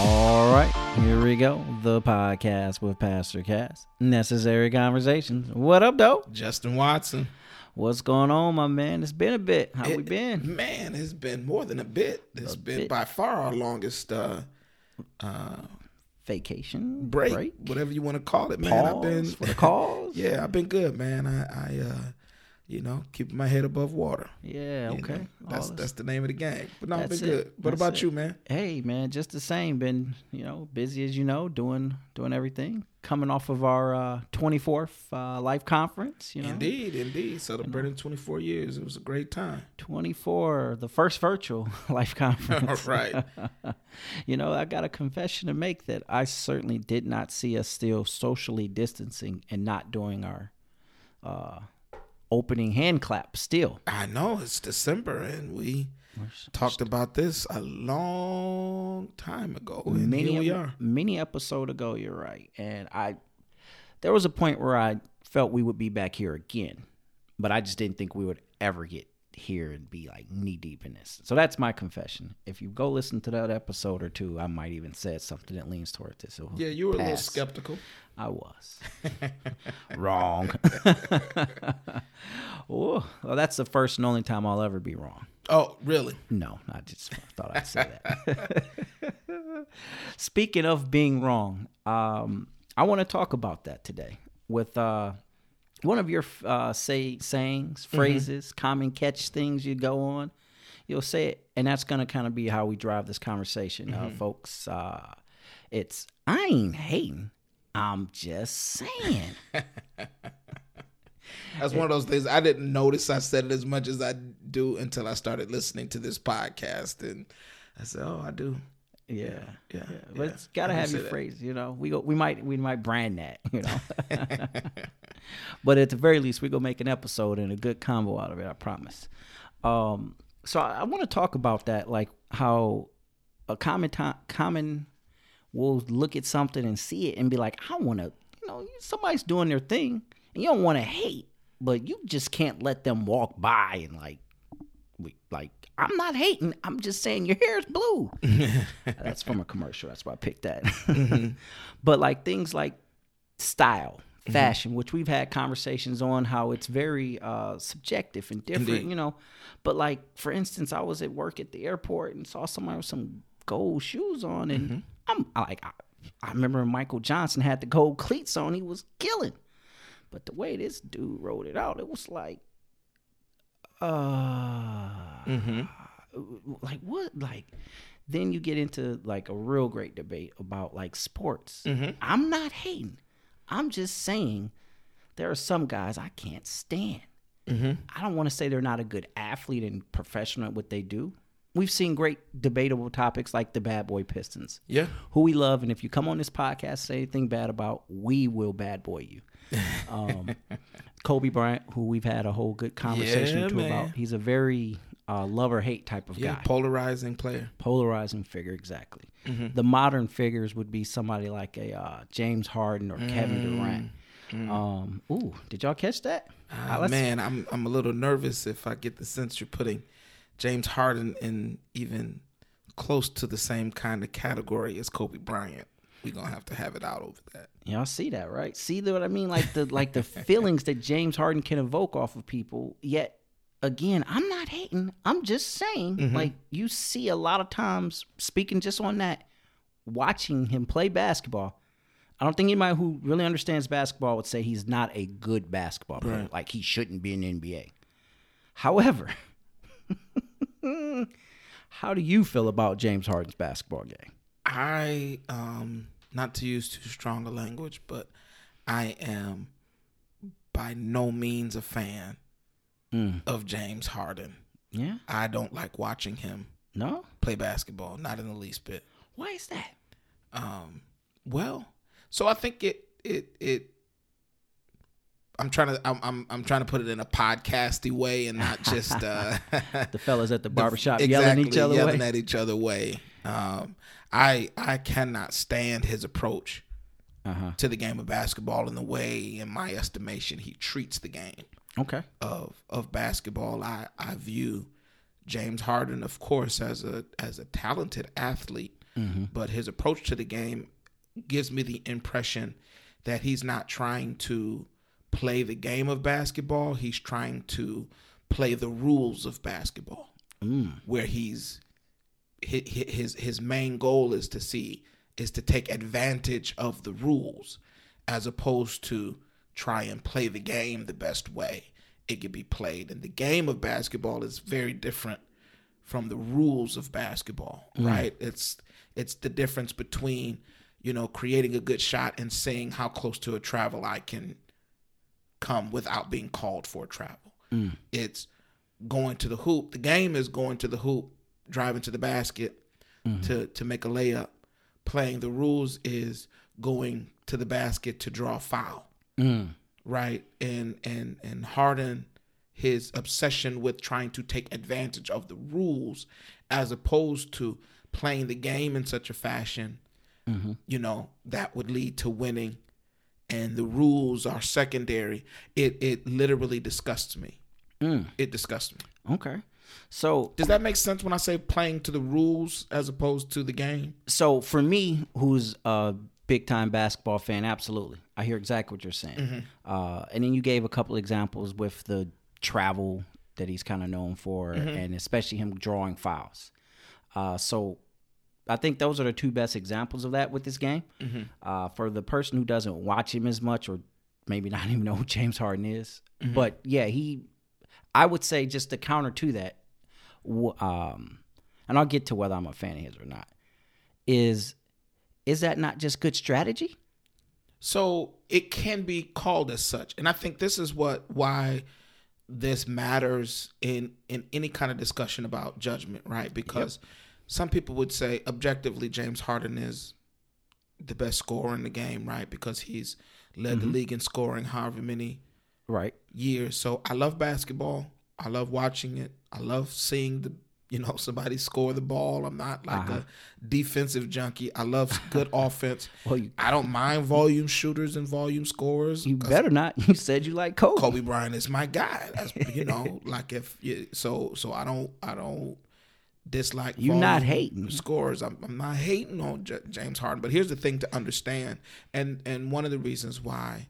All right, here we go. The podcast with Pastor Cass. Necessary conversations. What up, though? Justin Watson. What's going on, my man? It's been a bit. How we been? Man, it's been more than a bit. It's A been bit. by far our longest uh, uh, Vacation break, whatever you want to call it, man. I've been for the cause. Yeah, I've been good, man. I, I uh, you know, keeping my head above water. Yeah. you Okay. know. All That's that's the name of the game. But no, That's been it. good. What That's about it. you, man? Hey, man, just the same. Been you know busy as you know, doing doing everything. Coming off of our uh, 24th uh, life conference. You know, Indeed, indeed. Celebrating 24 years. It was a great time. 24, the first virtual life conference. Right. you know, I got a confession to make that I certainly did not see us still socially distancing and not doing our uh, opening hand clap still. I know it's December, and we talked about this a long time ago, and many here we are. many episode ago you're right and i there was a point where i felt we would be back here again but i just didn't think we would ever get here and be like knee deep in this. So that's my confession. If you go listen to that episode or two i might even said something that leans toward this. Yeah, you were a little skeptical. i was. Wrong. Oh well that's the first and only time i'll ever be wrong. Oh, really? no, I just thought I'd say that. Speaking of being wrong, um, I want to talk about that today with uh, one of your uh, say sayings, phrases, common catch things you go on. You'll say it, and that's going to kind of be how we drive this conversation, uh, folks. Uh, it's I ain't hating. I'm just saying. That's one of those things I didn't notice I said it as much as I do until I started listening to this podcast, and I said, "Oh, I do." Yeah, Yeah, But yeah. it's gotta have your phrase, you know. We go, we might, we might brand that, you know. but at the very least, we're gonna make an episode and a good combo out of it. I promise. Um, so I, I want to talk about that, like how a common time, common will look at something and see it and be like, I want to, you know, somebody's doing their thing, and you don't want to hate, but you just can't let them walk by and like we like I'm not hating. I'm just saying your hair is blue. That's from a commercial. That's why I picked that. but like things like style, fashion, which we've had conversations on how it's very uh, subjective and different, Indeed. you know. But like for instance, I was at work at the airport and saw somebody with some gold shoes on, and I'm like I, I remember Michael Johnson had the gold cleats on. He was killing. But the way this dude wrote it out, it was like, uh, like what? Like, then you get into like a real great debate about like sports. I'm not hating. I'm just saying there are some guys I can't stand. I don't want to say they're not a good athlete and professional at what they do. We've seen great debatable topics like the bad boy Pistons Yeah, who we love. And if you come on this podcast, say anything bad about, we will bad boy you. Um, Kobe Bryant, who we've had a whole good conversation Yeah, to man. about, he's a very uh, love or hate type of yeah, guy. polarizing player. Polarizing figure, exactly. Mm-hmm. The modern figures would be somebody like a uh, James Harden or Kevin Mm-hmm. Durant. Um, ooh, did y'all catch that? Uh, man, I'm I'm a little nervous if I get the sense you're putting James Harden in even close to the same kind of category as Kobe Bryant. We're gonna have to have it out over that. Y'all see that, right? See the, what I mean? Like the like the feelings that James Harden can evoke off of people. Yet again, I'm not hating. I'm just saying, like you see a lot of times speaking just on that, watching him play basketball. I don't think anybody who really understands basketball would say he's not a good basketball player. Right. Like he shouldn't be in the NBA. However, how do you feel about James Harden's basketball game? I um not to use too strong a language, but I am by no means a fan Mm. of James Harden. Yeah? I don't like watching him No? play basketball, not in the least bit. Why is that? Um, well, so I think it it it. I'm trying to I'm I'm, I'm trying to put it in a podcasty way and not just uh, The fellas at the the- barbershop yelling each other yelling way. at each other way. Um, I I cannot stand his approach Uh-huh. to the game of basketball and the way, in my estimation, he treats the game Okay. of of basketball. I I view James Harden, of course, as a as a talented athlete, mm-hmm. but his approach to the game gives me the impression that he's not trying to play the game of basketball. He's trying to play the rules of basketball, mm. where he's hi- hi- his his main goal is to see is to take advantage of the rules as opposed to try and play the game the best way. It could be played and the game of basketball is very different from the rules of basketball mm. right? It's it's the difference between you know creating a good shot and seeing how close to a travel I can come without being called for a travel. Mm. It's going to the hoop. The game is going to the hoop driving to the basket mm-hmm. to to make a layup. Playing the rules is going to the basket to draw a foul Mm. right and and and harden his obsession with trying to take advantage of the rules as opposed to playing the game in such a fashion mm-hmm. you know that would lead to winning. And the rules are secondary. It it literally disgusts me. Mm. It disgusts me. Okay. So does that make sense when i say playing to the rules as opposed to the game? So for me, who's a big time basketball fan, absolutely, I hear exactly what you're saying. Uh, and then you gave a couple examples with the travel that he's kind of known for, and especially him drawing fouls. Uh, so I think those are the two best examples of that with this game. Uh, for the person who doesn't watch him as much, or maybe not even know who James Harden is, but yeah, he. I would say just the counter to that, um, and I'll get to whether I'm a fan of his or not. Is is that not just good strategy? So it can be called as such. And I think this is what why this matters in in any kind of discussion about judgment, right? Because some people would say objectively James Harden is the best scorer in the game, right? Because he's led the mm-hmm. league in scoring however many Right. years. So I love basketball. I love watching it. I love seeing the you know somebody score the ball. I'm not like a uh-huh. defensive junkie. I love good offense. Well, you- I don't mind volume shooters and volume scorers. You better not. You said you like Kobe. Kobe Bryant is my guy. That's you know like if you, so so I don't I don't dislike You're not hating. scores. I'm, I'm not hating on J- James Harden, but here's the thing to understand, and and one of the reasons why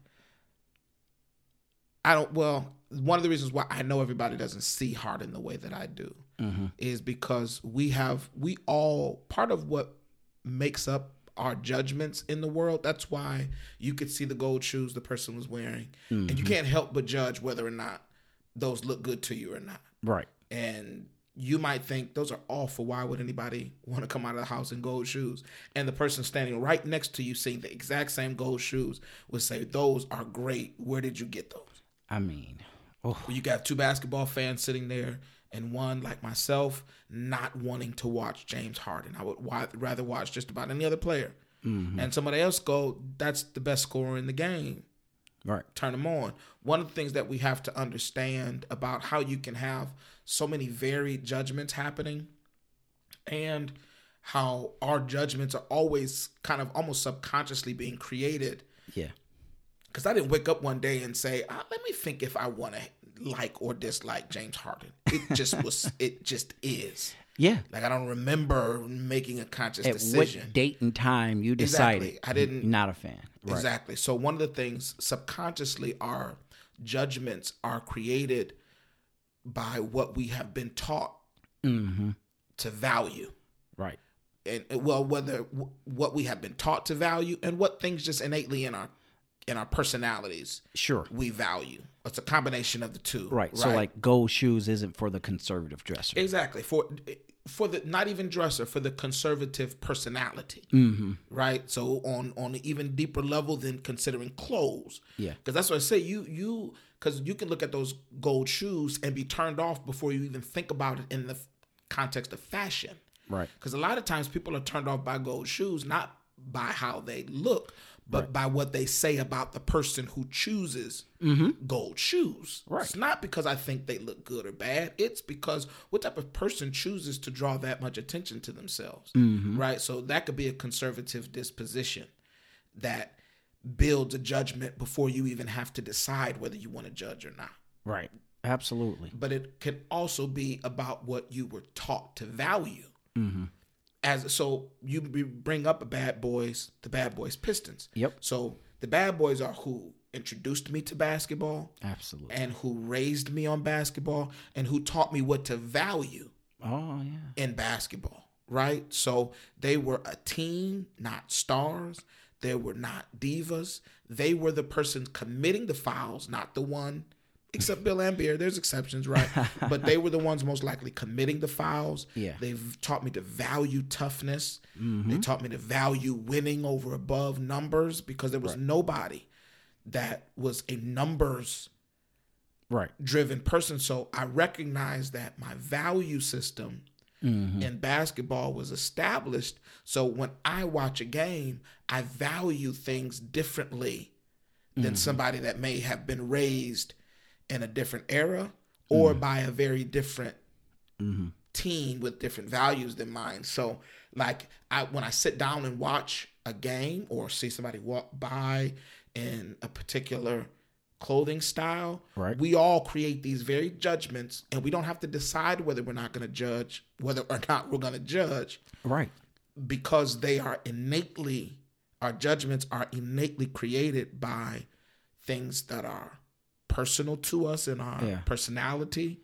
I don't. Well, one of the reasons why I know everybody doesn't see Harden the way that I do Mm-hmm. is because we have we all part of what makes up our judgments in the world. That's why you could see the gold shoes the person was wearing, and you mm-hmm. can't help but judge whether or not those look good to you or not Right. and you might think those are awful. Why would anybody want to come out of the house in gold shoes? And the person standing right next to you seeing the exact same gold shoes would say, Those are great. Where did you get those? I mean, oh, you got two basketball fans sitting there, and one like myself not wanting to watch James Harden. I would wa- rather watch just about any other player. And somebody else go, That's the best scorer in the game right. turn them on. One of the things that we have to understand about how you can have so many varied judgments happening and how our judgments are always kind of almost subconsciously being created. Yeah. Because I didn't wake up one day and say, ah, let me think if I want to like or dislike James Harden. It just was, it just is. Yeah. Like I don't remember making a conscious At decision. what date and time you decided Exactly. I didn't- not a fan. Right. Exactly. So one of the things subconsciously our judgments are created by what we have been taught Mm-hmm. to value. Right. And and, well whether what we have been taught to value and what things just innately in our in our personalities Sure. we value. It's a combination of the two. Right. So like gold shoes isn't for the conservative dresser. Exactly. For for the not even dresser, for the conservative personality. mm-hmm. Right. So on on an even deeper level than considering clothes. Yeah. Because that's what I say. You you because you can look at those gold shoes and be turned off before you even think about it in the context of fashion. Right. Because a lot of times people are turned off by gold shoes, not by how they look, but by what they say about the person who chooses mm-hmm. gold shoes. Right. It's not because I think they look good or bad. It's because what type of person chooses to draw that much attention to themselves. Mm-hmm. Right. So that could be a conservative disposition that builds a judgment before you even have to decide whether you want to judge or not. Right. Absolutely. But it can also be about what you were taught to value. Mm-hmm. As so you bring up a bad boys, the bad boys Pistons. Yep. So the bad boys are who introduced me to basketball Absolutely. and who raised me on basketball and who taught me what to value Oh yeah. in basketball, right? So they were a team, not stars. They were not divas. They were the person committing the fouls, not the one, except Bill Laimbeer. There's exceptions, right? but they were the ones most likely committing the fouls. Yeah. They've taught me to value toughness. They mm-hmm. taught me to value winning over above numbers because there was nobody that was a numbers Right. driven person. So I recognize that my value system mm-hmm. in basketball was established. So when I watch a game, I value things differently than mm-hmm. somebody that may have been raised in a different era or mm-hmm. by a very different mm-hmm. team with different values than mine. So like I when I sit down and watch a game or see somebody walk by in a particular clothing style, Right. we all create these very judgments and we don't have to decide whether we're not going to judge whether or not we're going to judge Right. because they are innately our judgments are innately created by things that are personal to us and our Yeah. personality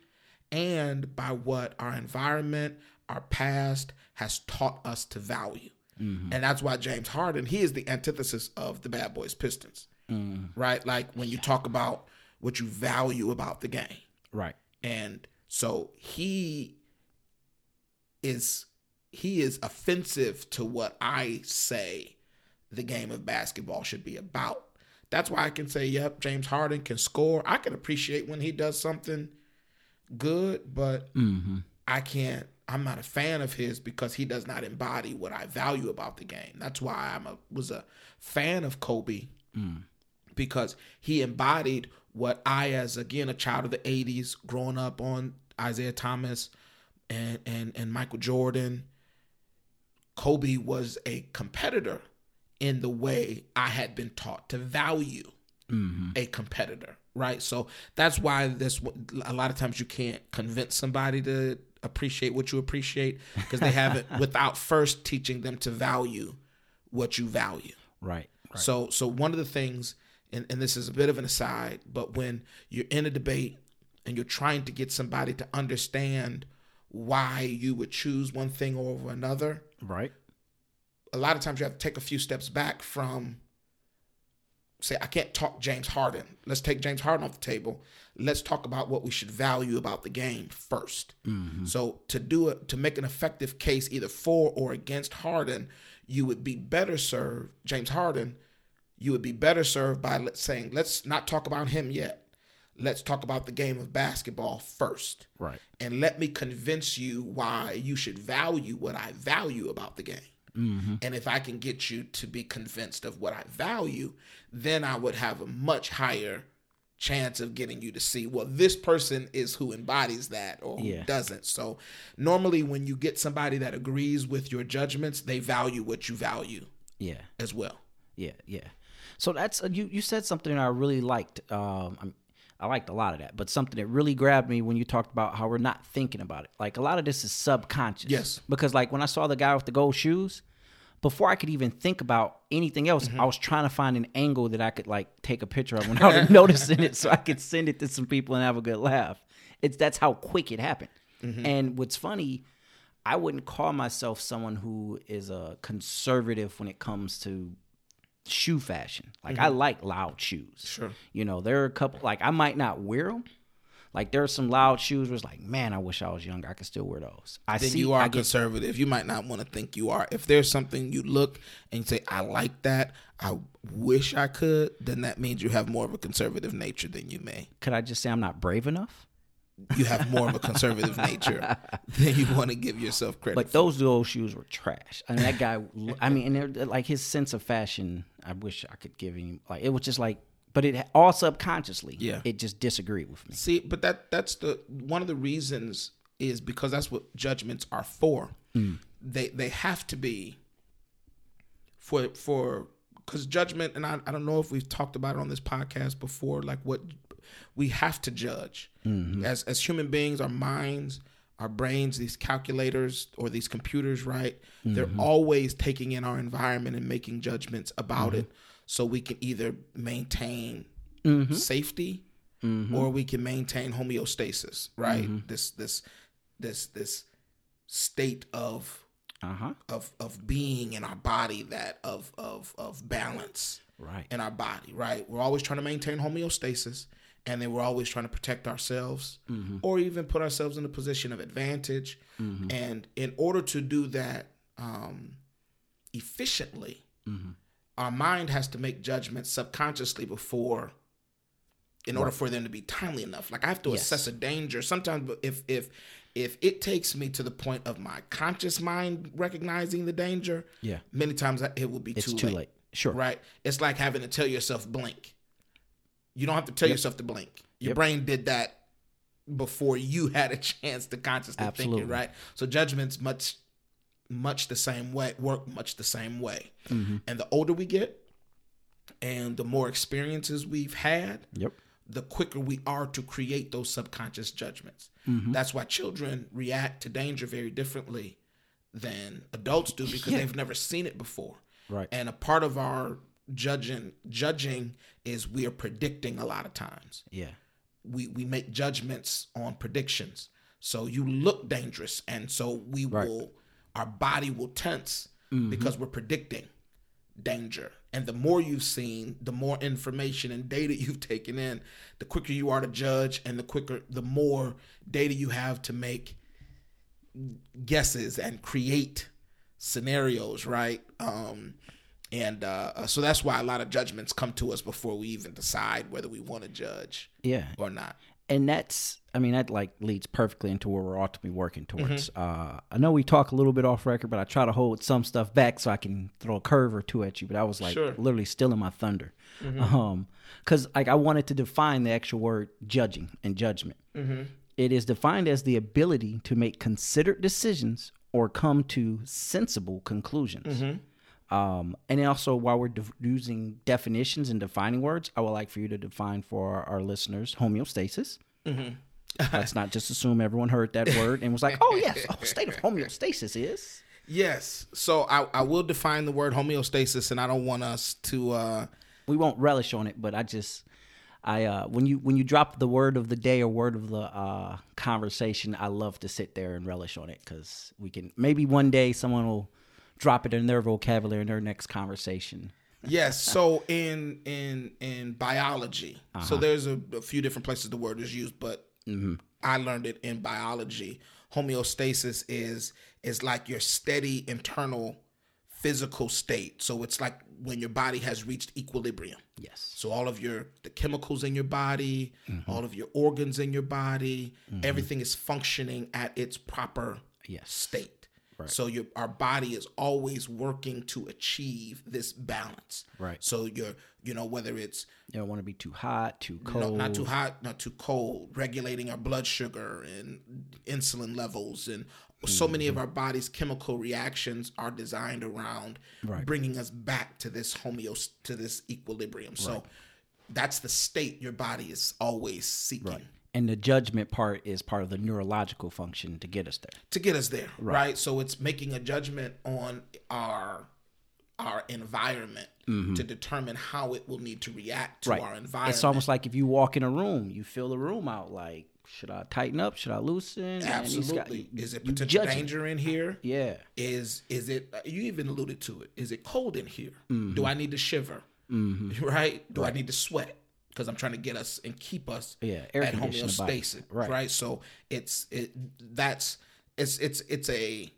and by what our environment our past has taught us to value Mm-hmm. and that's why james harden he is the antithesis of the bad boys pistons Mm-hmm. right like when you talk about what you value about the game Right. and so he is he is offensive to what I say the game of basketball should be about. That's why I can say, yep, James Harden can score. I can appreciate when he does something good, but Mm-hmm. I can't I'm not a fan of his because he does not embody what I value about the game. That's why I'm a was a fan of Kobe because he embodied what I, as again a child of the '80s, growing up on Isiah Thomas and and and Michael Jordan. Kobe was a competitor in the way I had been taught to value Mm-hmm. a competitor, right? So that's why this a lot of times you can't convince somebody to appreciate what you appreciate because they haven't without first teaching them to value what you value. Right. Right. So so one of the things and, and this is a bit of an aside, but when you're in a debate and you're trying to get somebody to understand why you would choose one thing over another, right. A lot of times you have to take a few steps back from say I can't talk James Harden. Let's take James Harden off the table. Let's talk about what we should value about the game 1st mm-hmm. So to do it to make an effective case either for or against Harden, you would be better served James Harden. You would be better served by let's saying let's not talk about him yet. Let's talk about the game of basketball first Right. and let me convince you why you should value what I value about the game. And if I can get you to be convinced of what I value, then I would have a much higher chance of getting you to see, well, this person is who embodies that or who Yeah. doesn't. So normally when you get somebody that agrees with your judgments, they value what you value Yeah. as well. Yeah, yeah. So that's uh, you. You said something I really liked. Um, I'm- I liked a lot of that, but something that really grabbed me when you talked about how we're not thinking about it. Like a lot of this is subconscious. Yes. Because like when I saw the guy with the gold shoes, before I could even think about anything else, Mm-hmm. I was trying to find an angle that I could like take a picture of without noticing it, so I could send it to some people and have a good laugh. It's that's how quick it happened. Mm-hmm. And what's funny, I wouldn't call myself someone who is a conservative when it comes to shoe fashion. Like I like loud shoes. Mm-hmm. Sure. You know, there are a couple like I might not wear them. Like there are some loud shoes where it's like, man, I wish I was younger. I could still wear those. I Then see. you are I get, conservative. You might not want to think you are. If there's something you look and you say, I like that, I wish I could, then that means you have more of a conservative nature than you may. could I just say I'm not brave enough? You have more of a conservative nature than you want to give yourself credit But for. those those shoes were trash. I mean, that guy. I mean, and they're like his sense of fashion. I wish I could give him like it was just like, but it all subconsciously. Yeah. It just disagreed with me. See, but that that's the one of the reasons is because that's what judgments are for. Mm. They they have to be for for because judgment and I, I don't know if we've talked about it on this podcast before like what we have to judge mm-hmm. as as human beings our minds our brains, these calculators or these computers, right? They're mm-hmm. always taking in our environment and making judgments about mm-hmm. it so we can either maintain safety or we can maintain homeostasis, right? This this this this state of Uh huh. of of being in our body that of of of balance Right. in our body, right? We're always trying to maintain homeostasis and then we're always trying to protect ourselves mm-hmm. or even put ourselves in a position of advantage. Mm-hmm. And in order to do that um, efficiently, mm-hmm. our mind has to make judgments subconsciously before in order for them to be timely enough. Like I have to Yes. assess a danger. Sometimes if if if it takes me to the point of my conscious mind recognizing the danger, Yeah. many times it will be It's too, too late. late. Sure. Right? It's like having to tell yourself blink. You don't have to tell yourself to blink. Your brain did that before you had a chance to consciously think it, right? So judgments much much the same way, work much the same way. Mm-hmm. And the older we get and the more experiences we've had, Yep. the quicker we are to create those subconscious judgments. Mm-hmm. That's why children react to danger very differently than adults do because Yeah. they've never seen it before. Right. And a part of our judging judging is we are predicting a lot of times. Yeah. We we make judgments on predictions. So you look dangerous and so we Right. will our body will tense Mm-hmm. because we're predicting danger. And the more you've seen, the more information and data you've taken in, the quicker you are to judge and the quicker the more data you have to make guesses and create scenarios, right? Um, and uh, so that's why a lot of judgments come to us before we even decide whether we want to judge Yeah. or not. and that's i mean that like leads perfectly into where we're ultimately working towards Mm-hmm. uh i know we talk a little bit off record but i try to hold some stuff back so i can throw a curve or two at you but i was like Sure. Mm-hmm. literally stealing my thunder um because like i wanted to define the actual word judging and judgment Mm-hmm. It is defined as the ability to make considered decisions or come to sensible conclusions Mm-hmm. Um, and also, while we're def- using definitions and defining words, I would like for you to define for our, our listeners homeostasis. Mm-hmm. Let's not just assume everyone heard that word and was like, "Oh yes, oh, state of homeostasis is." Yes. So I, I will define the word homeostasis, and I don't want us to. Uh, We won't relish on it, but I just, I uh, when you when you drop the word of the day or word of the uh, conversation, I love to sit there and relish on it because we can maybe one day someone will drop it in their vocabulary in their next conversation. yes. So in in in biology, so uh-huh. there's a, a few different places the word is used, but mm-hmm. I learned it in biology. Homeostasis is is like your steady internal physical state. So it's like when your body has reached equilibrium. Yes. So all of your the chemicals in your body, mm-hmm. all of your organs in your body, mm-hmm. everything is functioning at its proper Yes. state. So your our body is always working to achieve this balance. Right. So you're you know whether it's You don't want to be too hot, too no, cold. not too hot, not too cold, regulating our blood sugar and insulin levels and so many of mm-hmm. our body's chemical reactions are designed around Right. bringing us back to this homeos to this equilibrium. So that's the state your body is always seeking. And the judgment part is part of the neurological function to get us there. to get us there, right. So it's making a judgment on our our environment to determine how it will need to react to our environment. It's almost like if you walk in a room, you fill the room out. Like, should I tighten up? Should I loosen? He's got- absolutely. is it potential danger in here? Yeah. Is is it? You even alluded to it. Is it cold in here? Mm-hmm. Do I need to shiver? Right? Do I need to sweat? Because I'm trying to get us and keep us Yeah, at condition the body. homeostasis. Right. Right. So it's it that's it's it's it's a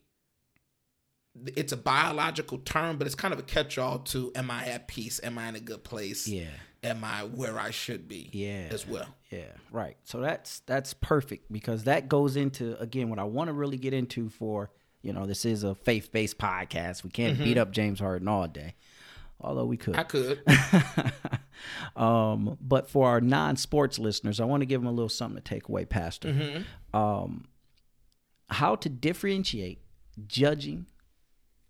it's a biological term, but it's kind of a catch-all to am I at peace? Am I in a good place? Yeah. Am I where I should be? Yeah. As well. Yeah, right. So that's that's perfect because that goes into again what I want to really get into for you know this is a faith based podcast. We can't mm-hmm. beat up James Harden all day, although we could. I could. um, but for our non sports listeners, I want to give them a little something to take away, Pastor. Um, how to differentiate judging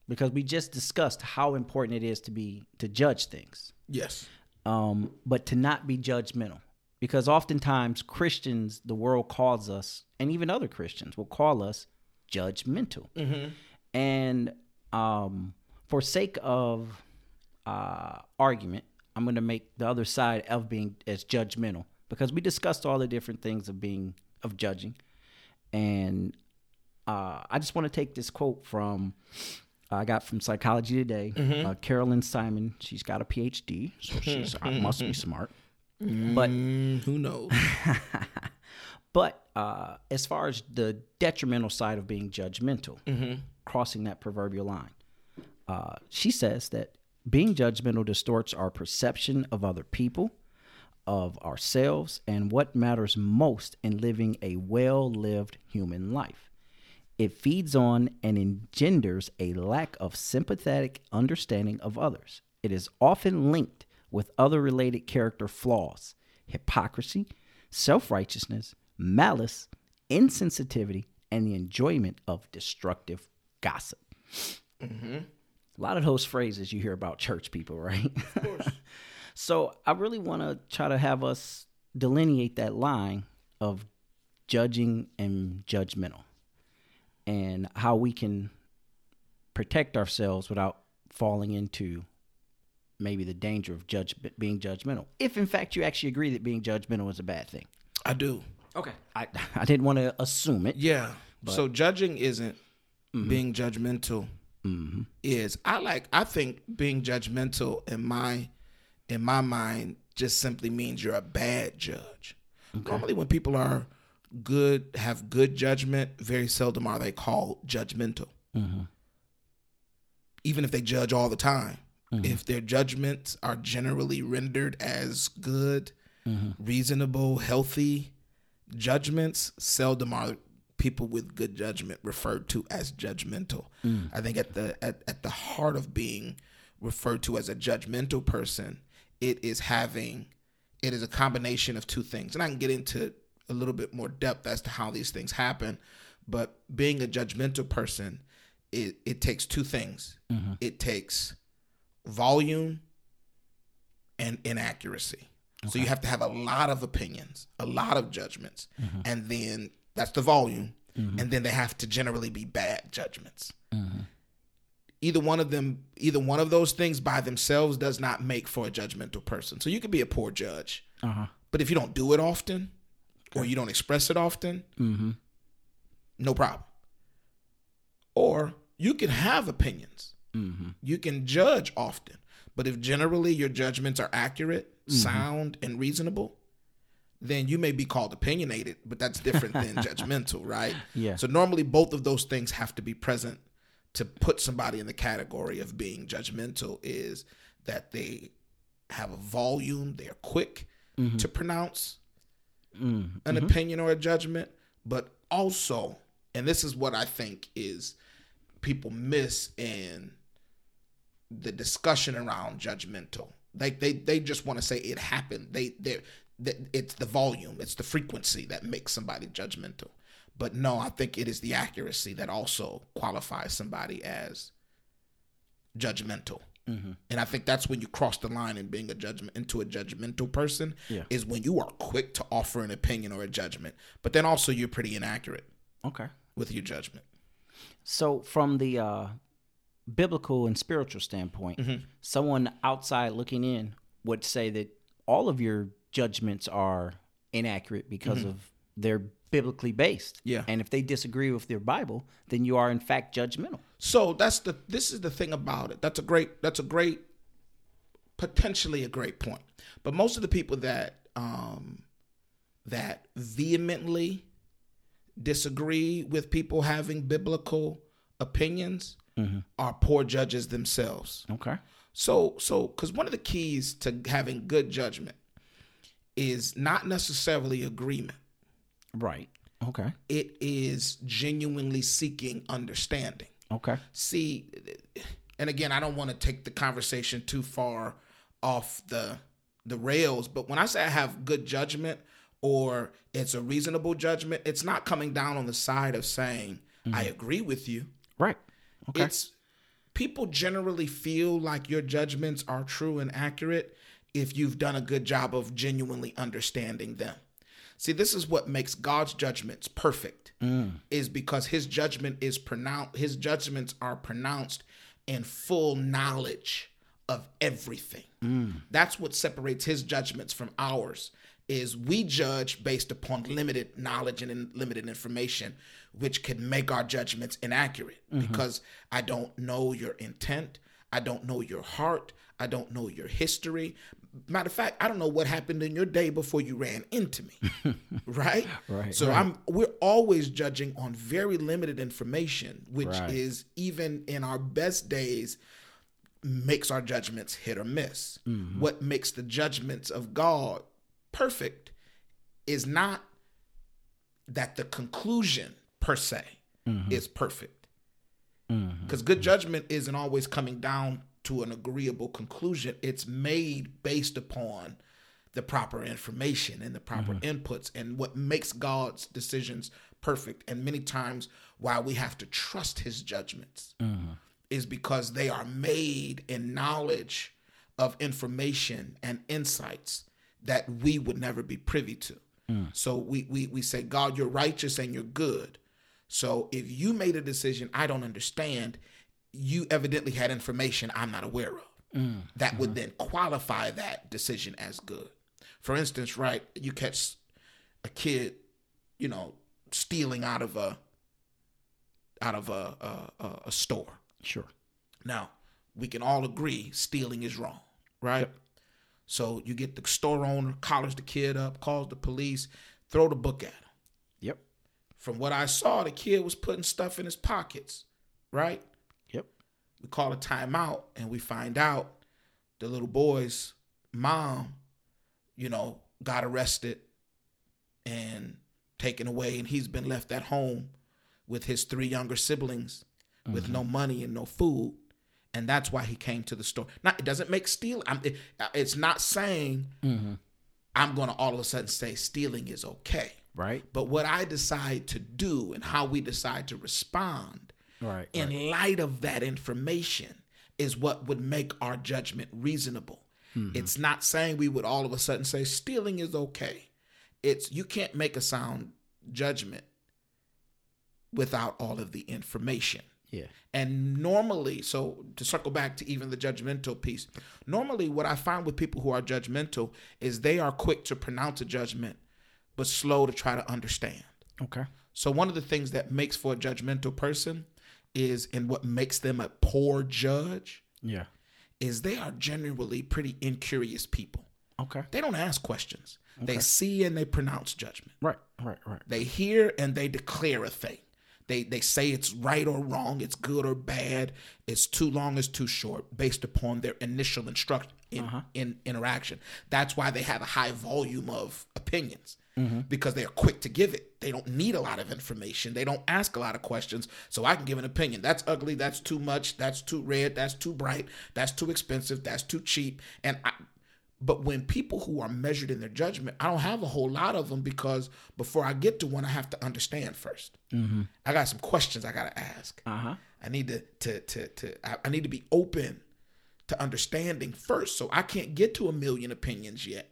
because we just discussed how important it is to be to judge things yes. um, but to not be judgmental. because oftentimes Christians, the world calls us, and even other Christians will call us judgmental. And um, for sake of uh, argument, I'm going to make the other side of being as judgmental because we discussed all the different things of being of judging, and uh, I just want to take this quote from I got from Psychology Today. Uh, Carolyn Simon, she's got a PhD, so she's must be smart. But Mm, who knows? but uh, as far as the detrimental side of being judgmental, crossing that proverbial line, uh, she says that being judgmental distorts our perception of other people, of ourselves, and what matters most in living a well lived human life. It feeds on and engenders a lack of sympathetic understanding of others. It is often linked with other related character flaws, hypocrisy, self righteousness, malice, insensitivity, and the enjoyment of destructive gossip. Mm-hmm. A lot of those phrases you hear about church people, right? Of course. So I really want to try to have us delineate that line of judging and judgmental and how we can protect ourselves without falling into maybe the danger of judge being judgmental. If in fact you actually agree that being judgmental is a bad thing. I do. Okay. I I didn't want to assume it. Yeah. so judging isn't mm-hmm. being judgmental. Mm-hmm. Is I like I think being judgmental in my in my mind just simply means you're a bad judge. Normally, when people are good, have good judgment, very seldom are they called judgmental. Mm-hmm. Even if they judge all the time, mm-hmm. if their judgments are generally rendered as good, reasonable, healthy judgments, seldom are people with good judgment referred to as judgmental. Mm. I think at the at, at the heart of being referred to as a judgmental person, it is having it is a combination of two things. And I can get into a little bit more depth as to how these things happen, but being a judgmental person, it, it takes two things. Mm-hmm. It takes volume and inaccuracy. So you have to have a lot of opinions, a lot of judgments, mm-hmm. and then that's the volume, and then they have to generally be bad judgments. Either one of them, either one of those things by themselves does not make for a judgmental person. So you can be a poor judge, Uh-huh. but if you don't do it often, or you don't express it often, Mm-hmm. no problem. Or you can have opinions. Mm-hmm. You can judge often. But if generally your judgments are accurate, sound, and reasonable, then you may be called opinionated, but that's different than judgmental, right? Yeah. So normally both of those things have to be present to put somebody in the category of being judgmental is that they have a volume, they're quick to pronounce Mm-hmm. an opinion or a judgment, but also, and this is what I think is people miss in the discussion around judgmental. Like they they just want to say it happened. They they it's the volume, it's the frequency that makes somebody judgmental. But no, I think it is the accuracy that also qualifies somebody as judgmental. And I think that's when you cross the line in being a judgment into a judgmental person Yeah. is when you are quick to offer an opinion or a judgment, but then also you're pretty inaccurate Okay. with your judgment. So, from the uh, biblical and spiritual standpoint, someone outside looking in would say that all of your judgments are inaccurate because of they're biblically based. Yeah. And if they disagree with their Bible, then you are in fact judgmental. So that's the this is the thing about it. That's a great that's a great potentially a great point. But most of the people that um that vehemently disagree with people having biblical opinions are poor judges themselves. Okay. So so cuz one of the keys to having good judgment is not necessarily agreement. Right. Okay. It is genuinely seeking understanding. Okay. see and again i don't want to take the conversation too far off the the rails but when i say i have good judgment or it's a reasonable judgment it's not coming down on the side of saying mm-hmm. i agree with you Right. Okay. it's people generally feel like your judgments are true and accurate if you've done a good job of genuinely understanding them. See, this is what makes God's judgments perfect. Mm. Is because his judgment is pronounced his judgments are pronounced in full knowledge of everything. Mm. That's what separates his judgments from ours. Is we judge based upon limited knowledge and in- limited information, which can make our judgments inaccurate mm-hmm. because I don't know your intent, I don't know your heart, I don't know your history. Matter of fact, I don't know what happened in your day before you ran into me. right? Right, So right. I'm we're always judging on very limited information, which Right. is even in our best days makes our judgments hit or miss. Mm-hmm. What makes the judgments of God perfect is not that the conclusion per se Mm-hmm. is perfect. Because good judgment isn't always coming down to an agreeable conclusion. It's made based upon the proper information and the proper mm-hmm. inputs and what makes God's decisions perfect. And many times, why we have to trust his judgments mm-hmm. is because they are made in knowledge of information and insights that we would never be privy to. Mm. So we, we we say, God, you're righteous and you're good. So if you made a decision I don't understand, you evidently had information I'm not aware of. Mm, that would mm-hmm. then qualify that decision as good. For instance, right, you catch a kid, you know, stealing out of a out of a a, a, store. Sure. Now, we can all agree stealing is wrong, right? So you get the store owner, collars the kid up, calls the police, throw the book at him. Yep. From what I saw, the kid was putting stuff in his pockets, right? We call a timeout and we find out the little boy's mom, you know, got arrested and taken away, and he's been left at home with his three younger siblings with mm-hmm. no money and no food. And that's why he came to the store. Now, it doesn't make stealing, it, it's not saying mm-hmm. I'm going to all of a sudden say stealing is okay. Right. But what I decide to do and how we decide to respond Right. in light of that information is what would make our judgment reasonable. Mm-hmm. It's not saying we would all of a sudden say stealing is okay. It's you can't make a sound judgment without all of the information. Yeah. And normally, so to circle back to even the judgmental piece, normally what I find with people who are judgmental is they are quick to pronounce a judgment, but slow to try to understand. Okay. So one of the things that makes for a judgmental person is, and what makes them a poor judge, Yeah. is they are generally pretty incurious people. Okay. They don't ask questions. They see and they pronounce judgment. Right. Right. Right. They hear and they declare a thing. They they say it's right or wrong, it's good or bad, it's too long, it's too short, based upon their initial instruct in, uh-huh. in interaction. That's why they have a high volume of opinions because they are quick to give it. They don't need a lot of information. They don't ask a lot of questions. So I can give an opinion. That's ugly. That's too much. That's too red. That's too bright. That's too expensive. That's too cheap. And I, but when people who are measured in their judgment, I don't have a whole lot of them because before I get to one, I have to understand 1st I got some questions I got to ask. Uh huh. I need to to to to I, I need to be open to understanding first. So I can't get to a million opinions yet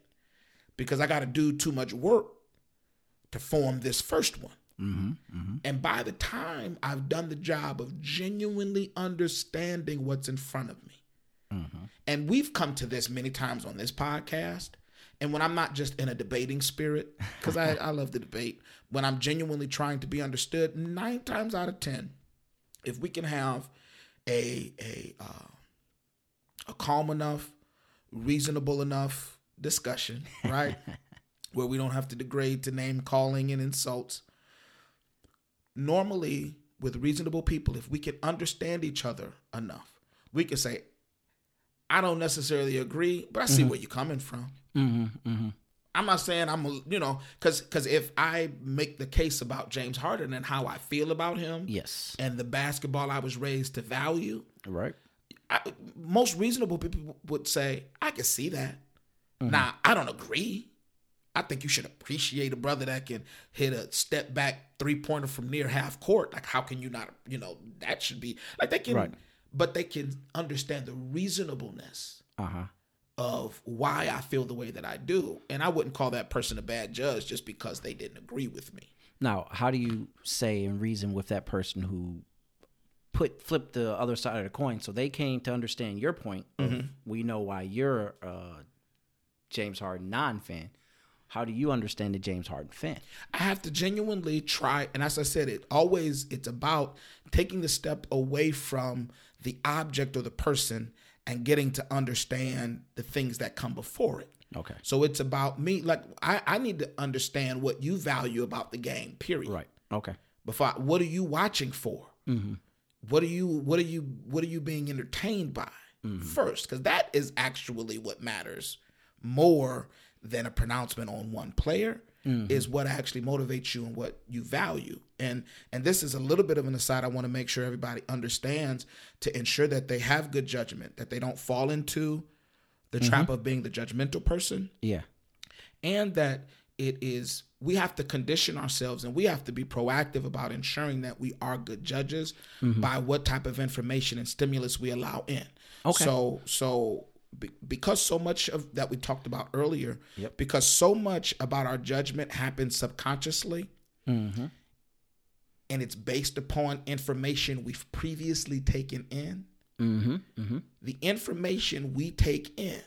because I got to do too much work to form this first one. Mm-hmm, mm-hmm. And by the time I've done the job of genuinely understanding what's in front of me, mm-hmm. and we've come to this many times on this podcast. And when I'm not just in a debating spirit, because I, I love the debate, when I'm genuinely trying to be understood, nine times out of 10, if we can have a, a, uh, a calm enough, reasonable enough discussion, right? Where we don't have to degrade to name calling and insults. Normally, with reasonable people, if we can understand each other enough, we can say, I don't necessarily agree, but I see where you're coming from. Mm-hmm. Mm-hmm. I'm not saying I'm, a, you know, because because if I make the case about James Harden and how I feel about him Yes. and the basketball I was raised to value, Right. I, most reasonable people would say, I can see that. Now, I don't agree. I think you should appreciate a brother that can hit a step back three pointer from near half court. Like, how can you not, you know, that should be like they can, Right. but they can understand the reasonableness Uh huh. of why I feel the way that I do. And I wouldn't call that person a bad judge just because they didn't agree with me. Now, how do you say and reason with that person who put flipped the other side of the coin? So they came to understand your point. Of, We know why you're a James Harden non fan. How do you understand the James Harden fan? I have to genuinely try, and as I said, it always it's about taking the step away from the object or the person and getting to understand the things that come before it. Okay. So it's about me. Like I, I need to understand what you value about the game. Period. Right. Okay. Before, I- what are you watching for? Mm-hmm. What are you? What are you? What are you being entertained by mm-hmm. first? Because that is actually what matters more than a pronouncement on one player. Mm-hmm. Is what actually motivates you and what you value. And and this is a little bit of an aside. I want to make sure everybody understands to ensure that they have good judgment, that they don't fall into the mm-hmm. trap of being the judgmental person Yeah. and that it is we have to condition ourselves and we have to be proactive about ensuring that we are good judges mm-hmm. by what type of information and stimulus we allow in. Okay. So so because so much of that we talked about earlier, Yep. because so much about our judgment happens subconsciously Mm-hmm. and it's based upon information we've previously taken in. Mm-hmm. Mm-hmm. the information we take in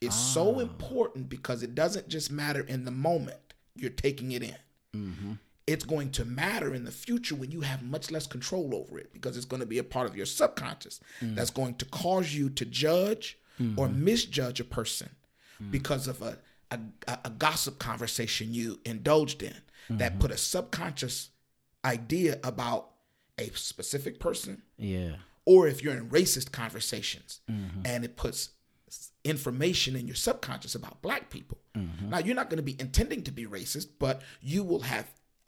is so important because it doesn't just matter in the moment you're taking it in. It's going to matter in the future when you have much less control over it because it's going to be a part of your subconscious that's going to cause you to judge or mm-hmm. misjudge a person mm-hmm. because of a, a, a gossip conversation you indulged in that mm-hmm. put a subconscious idea about a specific person? Yeah. or if you're in racist conversations and it puts information in your subconscious about black people. Now, you're not going to be intending to be racist, but you will have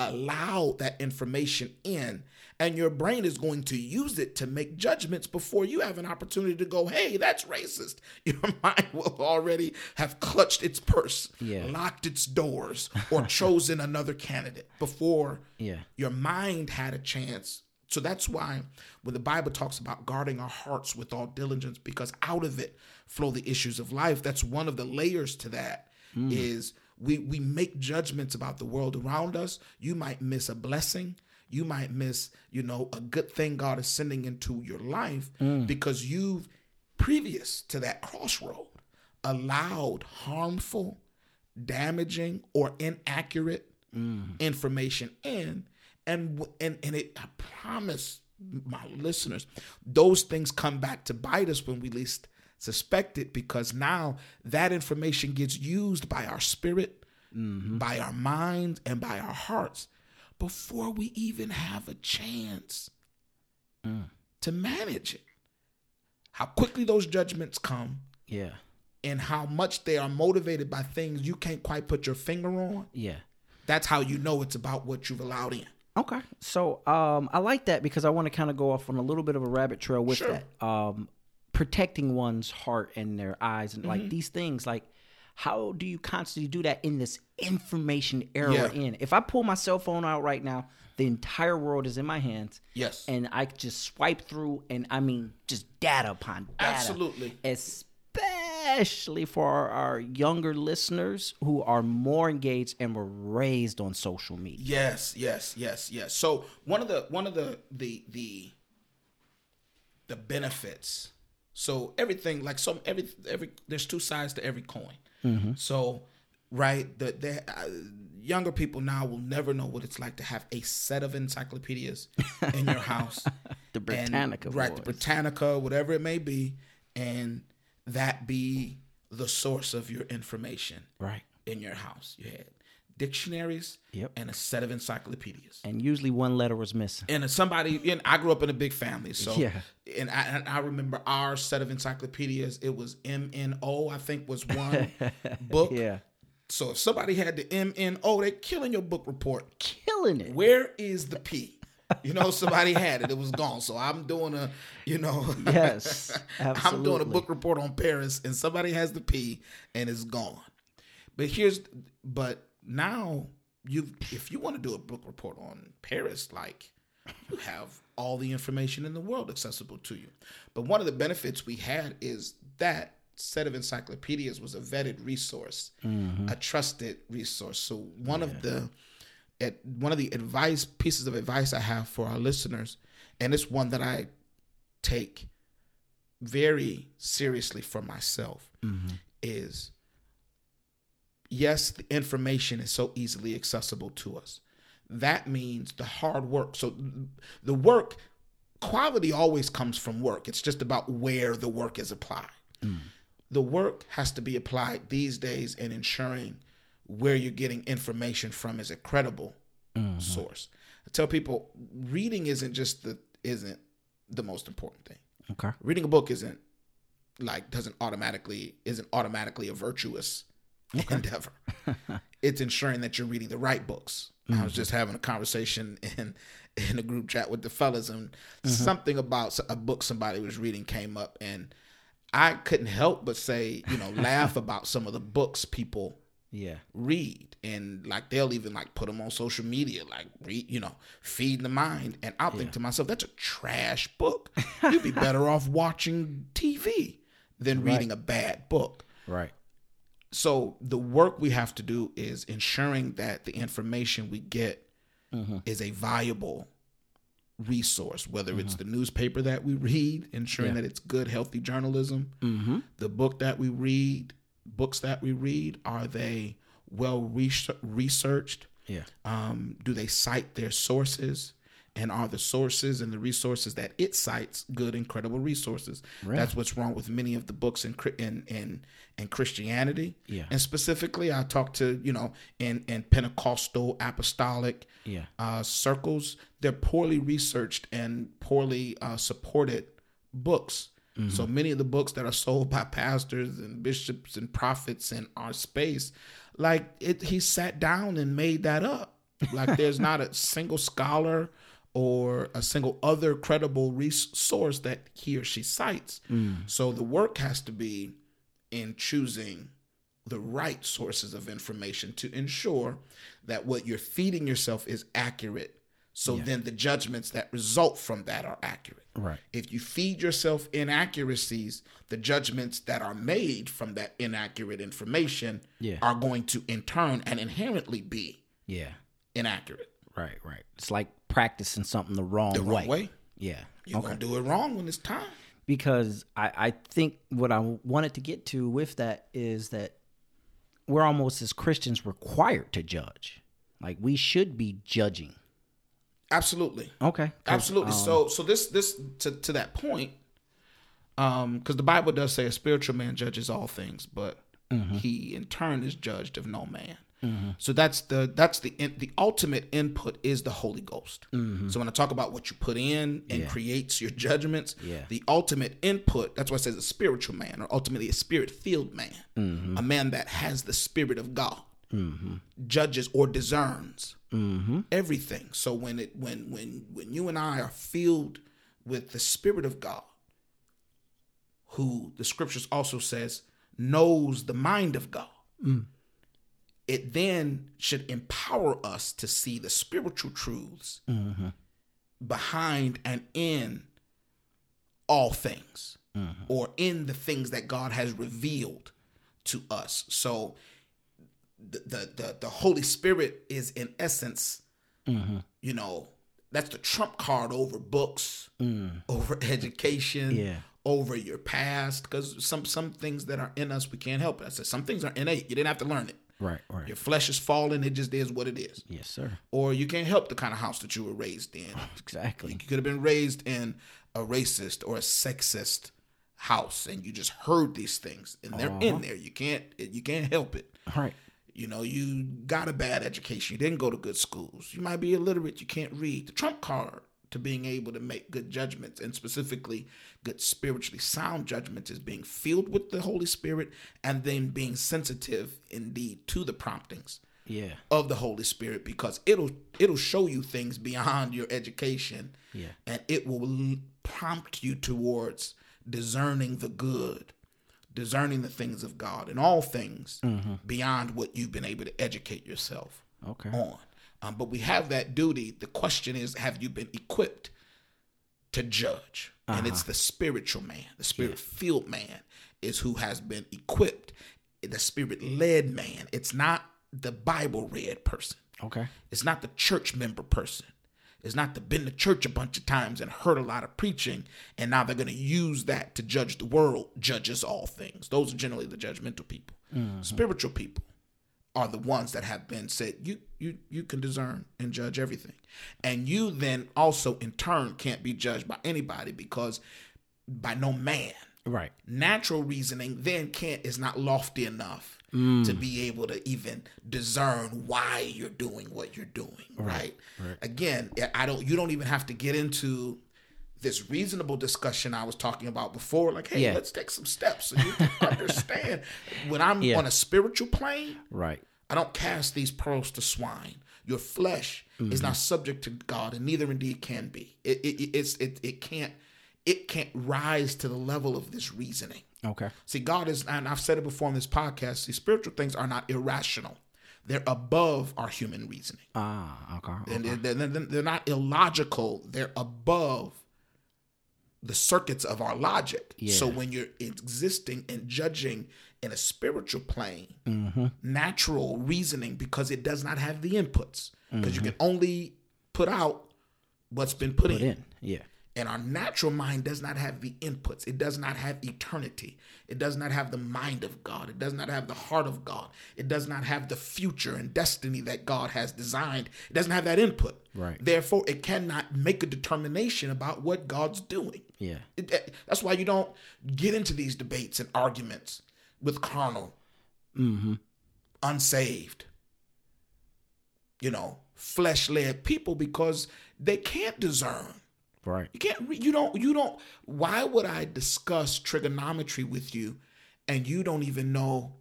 allowed that information in, and your brain is going to use it to make judgments before you have an opportunity to go, hey, that's racist. Your mind will already have clutched its purse, Yeah. locked its doors, or chosen another candidate before Yeah. your mind had a chance. So that's why when the Bible talks about guarding our hearts with all diligence, because out of it flow the issues of life. That's one of the layers to that mm. is we we make judgments about the world around us. You might miss a blessing. You might miss, you know, a good thing God is sending into your life mm. because you've previous to that crossroad allowed harmful, damaging, or inaccurate mm. information in and and and it I promise my listeners those things come back to bite us when we least suspect it because now that information gets used by our spirit by our minds and by our hearts before we even have a chance to manage it how quickly those judgments come Yeah. and how much they are motivated by things you can't quite put your finger on Yeah. that's how you know it's about what you've allowed in. Okay. So um, I like that because I want to kind of go off on a little bit of a rabbit trail with Sure. that. Um, protecting one's heart and their eyes and Mm-hmm. like these things. Like, how do you constantly do that in this information era Yeah. in? If I pull my cell phone out right now, the entire world is in my hands. Yes. And I just swipe through, and I mean, just data upon data. Absolutely. Especially for our, our younger listeners who are more engaged and were raised on social media. Yes, yes, yes, yes. So one of the one of the the the the benefits. So everything like so every every there's two sides to every coin. So right the the uh, younger people now will never know what it's like to have a set of encyclopedias in your house. The and- Britannica right? The. Britannica, whatever it may be, and that be the source of your information Right. in your house. You had dictionaries Yep. and a set of encyclopedias. And usually one letter was missing. And somebody, and I grew up in a big family, so Yeah. And I, and I remember our set of encyclopedias. It was MNO, I think, was one book. Yeah. So if somebody had the MNO, they're killing your book report. Killing it. Where is the P? You know, somebody had it; it was gone. So I'm doing a, you know, Yes, I'm doing a book report on Paris, and somebody has the P, and it's gone. But here's, but now you, if you want to do a book report on Paris, like you have all the information in the world accessible to you. But one of the benefits we had is that set of encyclopedias was a vetted resource, mm-hmm. a trusted resource. So one of the at one of the advice pieces of advice I have for our listeners, and it's one that I take very seriously for myself, mm-hmm. is yes, the information is so easily accessible to us. That means the hard work. So the work quality always comes from work. It's just about where the work is applied. Hmm. The work has to be applied these days in ensuring where you're getting information from is a credible mm-hmm. source. I tell people reading isn't just the isn't the most important thing. Okay. Reading a book isn't like doesn't automatically isn't automatically a virtuous endeavor. it's ensuring that you're reading the right books. I was just having a conversation in in a group chat with the fellas, and mm-hmm. something about a book somebody was reading came up, and I couldn't help but say, you know, laugh about some of the books people Yeah. read and like they'll even like put them on social media like read you know feed the mind and i'll think to myself that's a trash book you'd be better off watching tv than reading a bad book Right. So the work we have to do is ensuring that the information we get is a viable resource whether it's the newspaper that we read ensuring that it's good healthy journalism Mm-hmm. the book that we read books that we read are they well res- researched? Yeah. um, do they cite their sources and are the sources and the resources that it cites good and credible resources Right. that's what's wrong with many of the books in in in, in christianity Yeah. and specifically i talk to you know in in pentecostal apostolic Yeah. uh, circles they're poorly researched and poorly uh, supported books so many of the books that are sold by pastors and bishops and prophets in our space like it he sat down and made that up like there's not a single scholar or a single other credible resource that he or she cites mm. so the work has to be in choosing the right sources of information to ensure that what you're feeding yourself is accurate. So then the judgments that result from that are accurate. Right. If you feed yourself inaccuracies, the judgments that are made from that inaccurate information Yeah. are going to in turn and inherently be Yeah. inaccurate. Right. Right. It's like practicing something the wrong, The way. wrong way. Yeah. You're gonna do it wrong when it's time. because I, I think what I wanted to get to with that is that we're almost as Christians required to judge. Like we should be judging. Absolutely. Okay. Absolutely. um, so so this this to to that point, um, because the Bible does say a spiritual man judges all things, but Mm-hmm. he in turn is judged of no man. So that's the that's the in, the ultimate input is the Holy Ghost. So when I talk about what you put in and Mm-hmm. Yeah. creates your judgments, Yeah. the ultimate input that's why it says a spiritual man or ultimately a spirit filled man, Mm-hmm. a man that has the spirit of God, judges or discerns Mm-hmm. everything. So when it when when when you and I are filled with the Spirit of God, who the Scriptures also says knows the mind of God, it then should empower us to see the spiritual truths behind and in all things, or in the things that God has revealed to us. So the the the, the Holy Spirit is in essence, you know, that's the trump card over books, over education, Yeah. over your past. Because some some things that are in us we can't help it. I said some things are innate. You didn't have to learn it. Right. Right. Your flesh is fallen. It just is what it is. Yes, sir. Or you can't help the kind of house that you were raised in. Exactly. You could have been raised in a racist or a sexist house, and you just heard these things, and they're in uh-huh. there. You can't you can't help it. All right. You know, you got a bad education. You didn't go to good schools. You might be illiterate. You can't read. The trump card to being able to make good judgments and specifically good spiritually sound judgments is being filled with the Holy Spirit and then being sensitive indeed to the promptings Yeah. of the Holy Spirit because it'll it'll show you things beyond your education Yeah. and it will prompt you towards discerning the good discerning the things of God and all things mm-hmm. beyond what you've been able to educate yourself Okay. on um, but we have that duty the question is have you been equipped to judge. And it's the spiritual man, the spirit filled man is who has been equipped. The spirit led man. It's not the Bible read person. Okay. It's not the church member person. It's not the been to church a bunch of times and heard a lot of preaching, and now they're going to use that to judge the world. Judges all things. Those are generally the judgmental people. Spiritual people are the ones that have been said you you you can discern and judge everything, and you then also in turn can't be judged by anybody because by no man. Right. natural reasoning then can't is not lofty enough mm. to be able to even discern why you're doing what you're doing right, again i don't you don't even have to get into this reasonable discussion i was talking about before like hey Yeah. let's take some steps so you can understand when i'm Yeah. on a spiritual plane Right. I don't cast these pearls to swine. Your flesh is not subject to God, and neither indeed can be. It, it, it- it's it, it can't it can't rise to the level of this reasoning. Okay. See, God is, and I've said it before on this podcast. See, spiritual things are not irrational; they're above our human reasoning, Ah. Okay. and they're, they're, they're not illogical. They're above the circuits of our logic. So when you're existing and judging in a spiritual plane, Mm-hmm. natural reasoning, because it does not have the inputs, because Mm-hmm. you can only put out what's been put, Put in. in. Yeah. And our natural mind does not have the inputs. It does not have eternity. It does not have the mind of God. It does not have the heart of God. It does not have the future and destiny that God has designed. It doesn't have that input. Right. Therefore, it cannot make a determination about what God's doing. Yeah. It- that- that's why you don't get into these debates and arguments with carnal, Mm-hmm. unsaved, you know, flesh led people because they can't discern. Right. You can't. You don't. You don't. Why would I discuss trigonometry with you, and you don't even know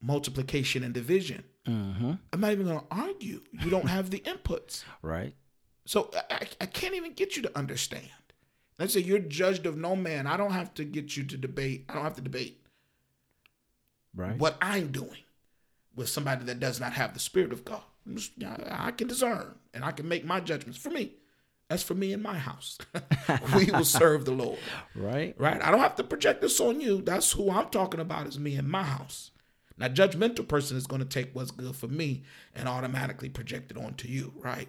multiplication and division? Mm-hmm. I'm not even going to argue. You don't have the inputs, Right. so I- I can't even get you to understand. Let's say you're judged of no man. I don't have to get you to debate. I don't have to debate Right. what I'm doing with somebody that does not have the spirit of God. Just- I can discern and I can make my judgments for me. That's for me in my house. we will serve the Lord. Right. Right? I don't have to project this on you. That's who I'm talking about is me in my house. Now, judgmental person is going to take what's good for me and automatically project it onto you, right?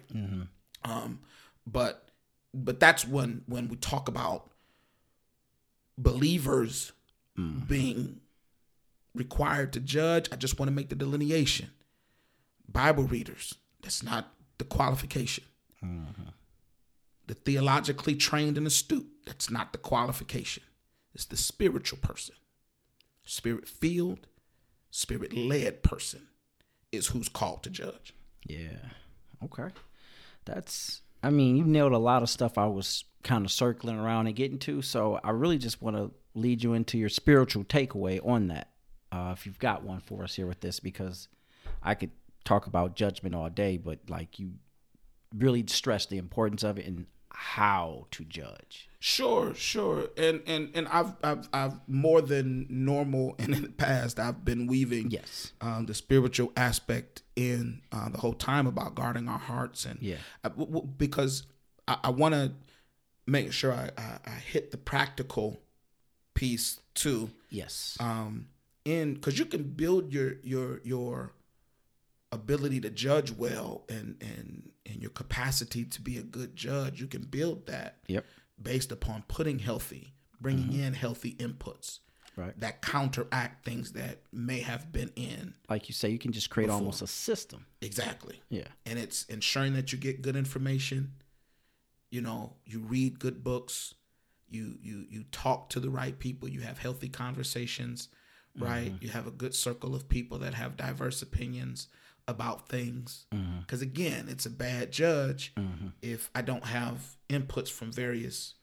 Um, but but that's when when we talk about believers mm-hmm. being required to judge. I just want to make the delineation. Bible readers, that's not the qualification. Mm-hmm. The theologically trained and astute, that's not the qualification. It's the spiritual person. Spirit filled, spirit led person is who's called to judge. Yeah. Okay. That's I mean, you nailed a lot of stuff I was kind of circling around and getting to, so I really just want to lead you into your spiritual takeaway on that. Uh, if you've got one for us here with this because I could talk about judgment all day, but like you really stress the importance of it and how to judge. Sure, sure, and and and I've I've I've more than normal, and in the past I've been weaving Yes. um, the spiritual aspect in uh, the whole time about guarding our hearts, and Yeah. I- w- w- because I, I want to make sure I, I, I hit the practical piece too, Yes. um, in because you can build your your your ability to judge well and and and your capacity to be a good judge you can build that Yep. based upon putting healthy bringing mm-hmm. in healthy inputs Right. that counteract things that may have been in Like you say, you can just create almost a system. exactly. Yeah. and it's ensuring that you get good information. You know you read good books. You you you talk to the right people. You have healthy conversations right? Mm-hmm. You have a good circle of people that have diverse opinions about things. Because again it's a bad judge if i don't have inputs from various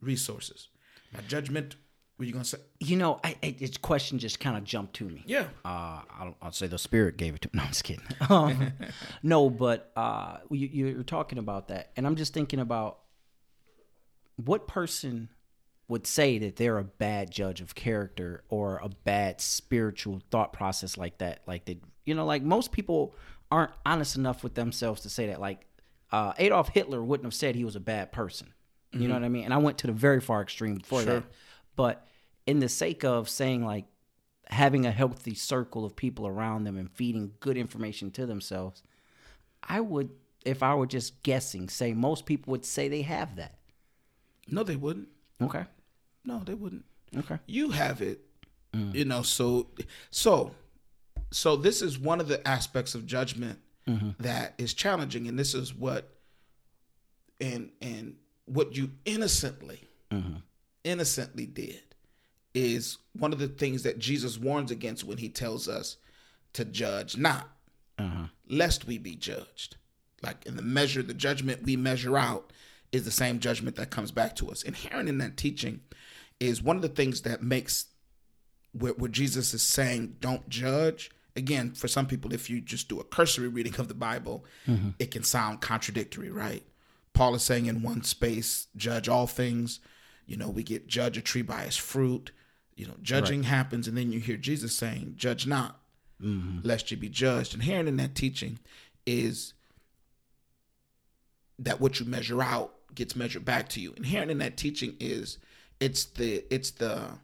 resources. My judgment were you gonna say? You know, I, I this question just kind of jumped to me. yeah. Uh, I'll, I'll say the spirit gave it to me. No, I'm just kidding. Um, no, but uh, you, you're talking about that, and I'm just thinking about what person would say that they're a bad judge of character or a bad spiritual thought process like that. Like that, you know, like most people aren't honest enough with themselves to say that. Like uh, Adolf Hitler wouldn't have said he was a bad person. You know what I mean? And I went to the very far extreme before Sure. that. But in the sake of saying like having a healthy circle of people around them and feeding good information to themselves, I would, if I were just guessing, say most people would say they have that. No, they wouldn't. Okay. No, they wouldn't. Okay. You have it. Mm. You know, so so so this is one of the aspects of judgment mm-hmm. that is challenging, and this is what and and what you innocently mm-hmm. innocently did is one of the things that Jesus warns against when he tells us to judge not, uh-huh. lest we be judged. Like in the measure, the judgment we measure out is the same judgment that comes back to us. Inherent in that teaching is one of the things that makes what, where Jesus is saying, don't judge. Again, for some people, if you just do a cursory reading of the Bible, mm-hmm. it can sound contradictory, right? Paul is saying in one space, judge all things. You know, we get judge a tree by its fruit. You know, judging happens, and then you hear Jesus saying, judge not, mm-hmm. lest you be judged. And inherent in that teaching is that what you measure out gets measured back to you. Inherent in that teaching is it's the it's the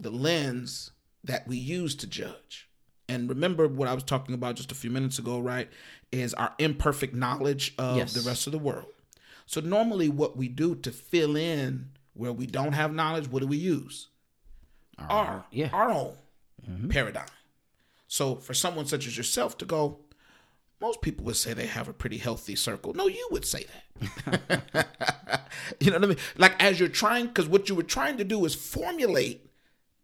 the lens that we use to judge. And remember what I was talking about just a few minutes ago, right? Is our imperfect knowledge of Yes. the rest of the world. So normally what we do to fill in where we don't have knowledge, what do we use? Our yeah. our own mm-hmm. paradigm. So for someone such as yourself to go, most people would say they have a pretty healthy circle. No, you would say that. you know what I mean? Like as you're trying, because what you were trying to do is formulate,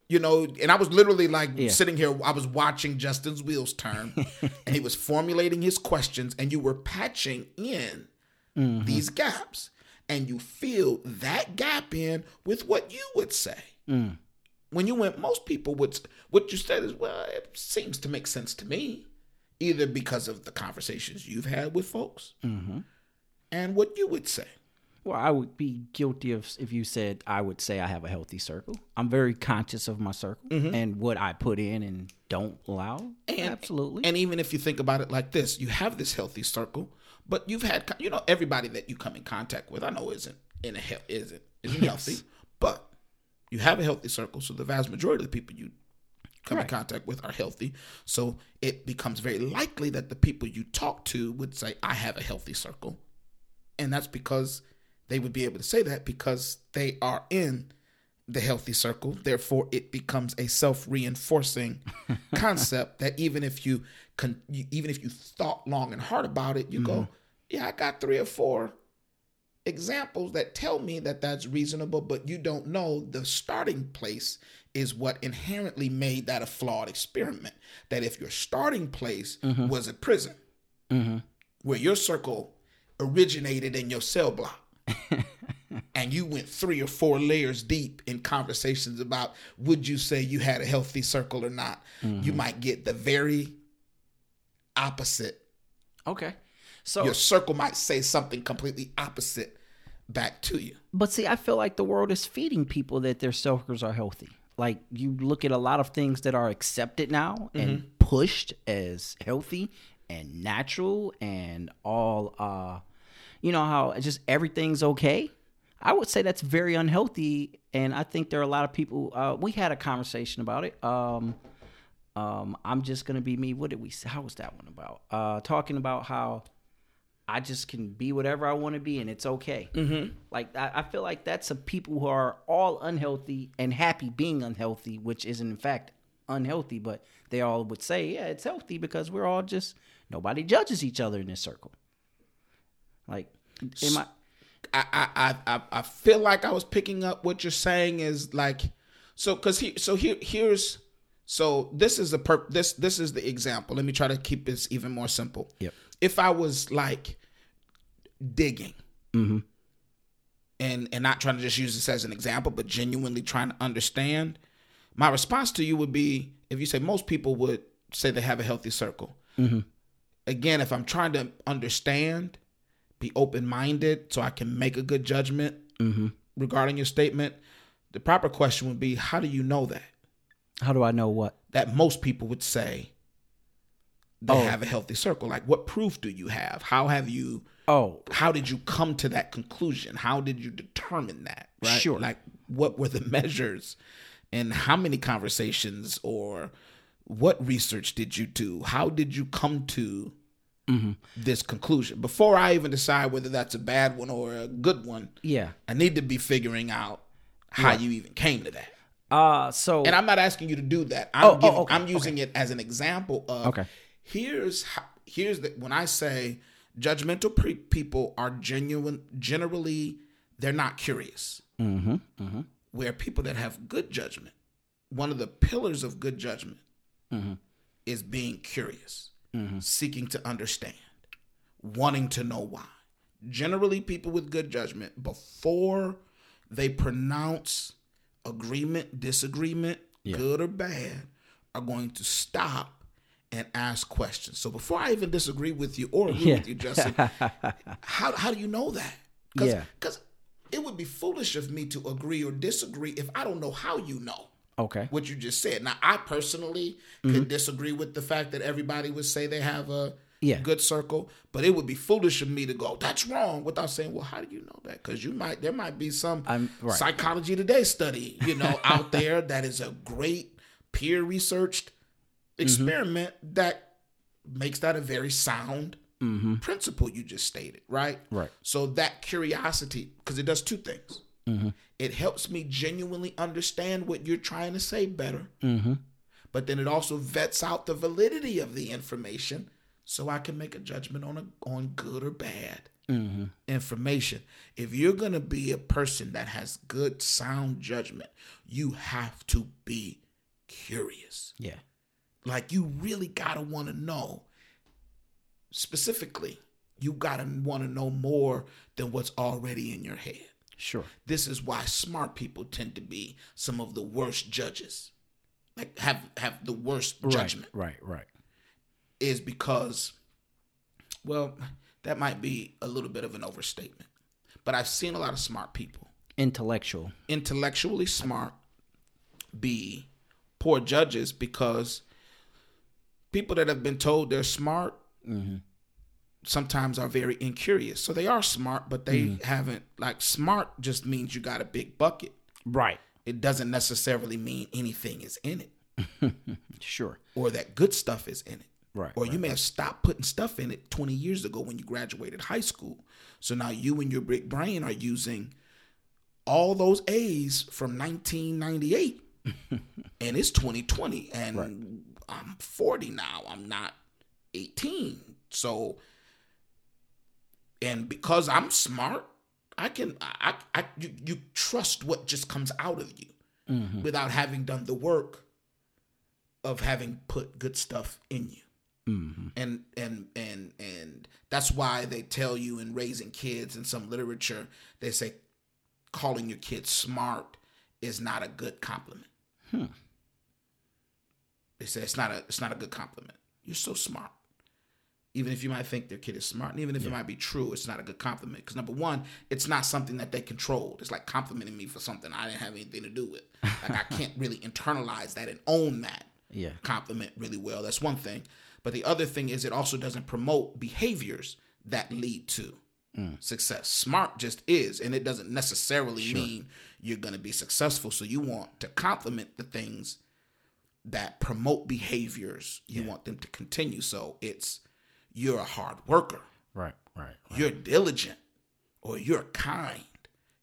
you know, and I was literally like Yeah. sitting here, I was watching Justin's wheels turn, and he was formulating his questions, and you were patching in mm-hmm. these gaps. And you fill that gap in with what you would say mm. when you went, most people would. What you said is, well, it seems to make sense to me, either because of the conversations you've had with folks, mm-hmm. and what you would say. Well, I would be guilty of if you said I would say I have a healthy circle. I'm very conscious of my circle mm-hmm. and what I put in and don't allow. Absolutely. And even if you think about it like this, you have this healthy circle, but you've had, you know, everybody that you come in contact with, I know isn't in a he- isn't isn't healthy, but you have a healthy circle. So the vast majority of the people you come in contact with are healthy. So it becomes very likely that the people you talk to would say, "I have a healthy circle," and that's because they would be able to say that because they are in the healthy circle. Therefore, it becomes a self-reinforcing concept that even if you, con- you even if you thought long and hard about it, you go, mm-hmm. "Yeah, I got three or four examples that tell me that that's reasonable." But you don't know the starting place is what inherently made that a flawed experiment. That if your starting place mm-hmm. was a prison, mm-hmm. where your circle originated in your cell block and you went three or four layers deep in conversations about would you say you had a healthy circle or not, you mm-hmm. might get the very opposite. okay. So, Your circle might say something completely opposite back to you. but see, I feel like the world is feeding people that their circles are healthy. Like you look at a lot of things that are accepted now and pushed as healthy and natural and all uh you know how just everything's okay. I would say that's very unhealthy and I think there are a lot of people uh we had a conversation about it. Um um I'm just going to be me. What did we say? How was that one about? Uh talking about how I just can be whatever I want to be and it's okay. Mm-hmm. Like I, I feel like that's a people who are all unhealthy and happy being unhealthy, which isn't in fact unhealthy, but they all would say, yeah, it's healthy because we're all just nobody judges each other in this circle. Like, am I? I, I, I, I- feel like I was picking up what you're saying is like, so because he, so here, here's, so this is the perp, this, this is the example. Let me try to keep this even more simple. Yep. If I was like digging, mm-hmm. and and not trying to just use this as an example, but genuinely trying to understand, my response to you would be if you say most people would say they have a healthy circle. Mm-hmm. Again, if I'm trying to understand, be open minded so I can make a good judgment mm-hmm. regarding your statement, the proper question would be how do you know that? How do I know what? That most people would say they Oh. have a healthy circle? Like, what proof do you have? How have you? Oh, How did you come to that conclusion? How did you determine that? Right? Sure. Like, what were the measures, and how many conversations or what research did you do? How did you come to Mm-hmm. this conclusion? Before I even decide whether that's a bad one or a good one, yeah. I need to be figuring out how you even came to that. Uh so And I'm not asking you to do that. I'm, Oh, oh, okay, I'm using it as an example of Okay. Here's how, here's the when I say judgmental pre- people are genuine generally they're not curious. mm-hmm, mm-hmm, Where people that have good judgment, one of the pillars of good judgment mm-hmm, is being curious, mm-hmm. seeking to understand, wanting to know why. Generally, people with good judgment, before they pronounce agreement, disagreement, Yeah. good or bad, are going to stop and ask questions. So before I even disagree with you or agree Yeah. with you, Justin, how, how do you know that? Cause, Yeah. Because it would be foolish of me to agree or disagree if I don't know how you know Okay. what you just said. Now, I personally Mm-hmm. could disagree with the fact that everybody would say they have a Yeah. good circle, but it would be foolish of me to go, "That's wrong," without saying, "Well, how do you know that?" Because you might there might be some I'm- right. psychology today study, you know, out there that is a great peer researched Mm-hmm. experiment that makes that a very sound Mm-hmm. principle you just stated, right? Right. So that curiosity, because it does two things. Mm-hmm. It helps me genuinely understand what you're trying to say better, Mm-hmm. but then it also vets out the validity of the information, so I can make a judgment on a, on good or bad Mm-hmm. information. If you're gonna be a person that has good sound judgment, you have to be curious. Yeah. Like you really gotta want to know. Specifically, you gotta want to know more than what's already in your head. Sure. This is why smart people tend to be some of the worst judges. Like have have the worst judgment Right. Right. is because well, that might be a little bit of an overstatement. But I've seen a lot of smart people, Intellectual. intellectually smart, be poor judges because people that have been told they're smart Mm-hmm. sometimes are very incurious. So they are smart, but they Mm-hmm. haven't like smart just means you got a big bucket. Right. It doesn't necessarily mean anything is in it Sure. or that good stuff is in it. Right. Or you may have stopped putting stuff in it 20 years ago when you graduated high school. So now you and your big brain are using all those A's from 1998. and it's 2020 and I'm 40 now. I'm not 18. So and because I'm smart, I can I, I you, you trust what just comes out of you Mm-hmm. without having done the work of having put good stuff in you Mm-hmm. and and and and that's why they tell you in raising kids in some literature they say calling your kids smart is not a good compliment Hmm. They say it's not a it's not a good compliment you're so smart even if you might think their kid is smart and even if it might be true it's not a good compliment because number one it's not something that they controlled it's like complimenting me for something i didn't have anything to do with like i can't really internalize that and own that Yeah. compliment really well. That's one thing. But the other thing is it also doesn't promote behaviors that lead to mm. success. Smart just is, and it doesn't necessarily mean you're going to be successful. So you want to compliment the things that promote behaviors. You want them to continue. So it's you're a hard worker, Right. Right. you're diligent, or you're kind,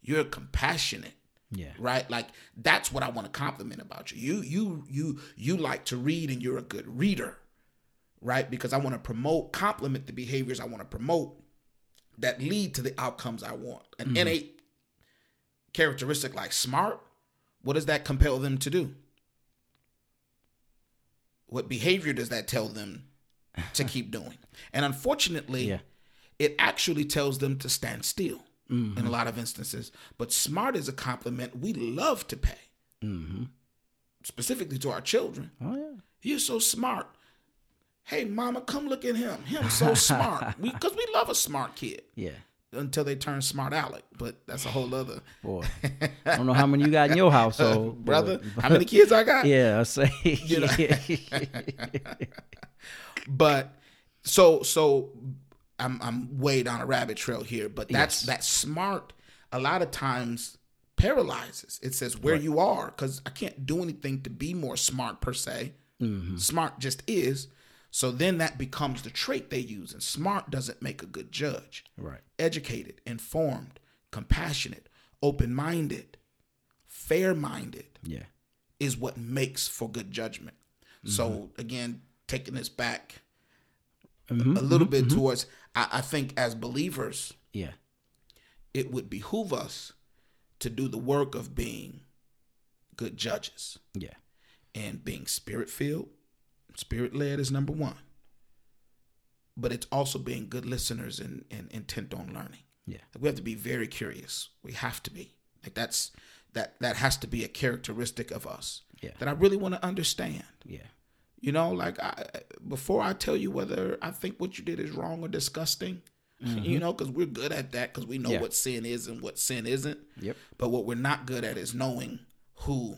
you're compassionate Yeah. right like that's what i want to compliment about you you you you you like to read and you're a good reader right because i want to promote compliment the behaviors i want to promote that lead to the outcomes i want an mm-hmm. innate characteristic like smart what does that compel them to do what behavior does that tell them to keep doing and unfortunately Yeah. it actually tells them to stand still in a lot of instances. But smart is a compliment we love to pay, Mm-hmm. specifically to our children. Oh yeah. You're so smart. Hey, mama, come look at him. Him so smart. Because we, love a smart kid. Yeah. Until they turn smart aleck. But that's a whole other boy. I don't know how many you got in your household, brother. boy. How many kids I got? Yeah, I say. You know? But so so I'm I'm way down a rabbit trail here, but that's Yes. that smart a lot of times paralyzes. It says where you are because I can't do anything to be more smart per se. Mm-hmm. Smart just is. So then that becomes the trait they use, and smart doesn't make a good judge. right. Educated, informed, compassionate, open minded, fair minded Yeah. is what makes for good judgment. So mm-hmm. again, taking this back Mhm. a little mm-hmm, bit mm-hmm. towards, I, I think as believers, Yeah. it would behoove us to do the work of being good judges Yeah. and being spirit filled, spirit led is number one. But it's also being good listeners and, and intent on learning. Yeah. We have to be very curious. We have to be. Like that's that that has to be a characteristic of us. Yeah. That I really want to understand. Yeah. You know, like I, before I tell you whether I think what you did is wrong or disgusting, you know, because we're good at that because we know Mm-hmm. Yeah. what sin is and what sin isn't. Yep. But what we're not good at is knowing who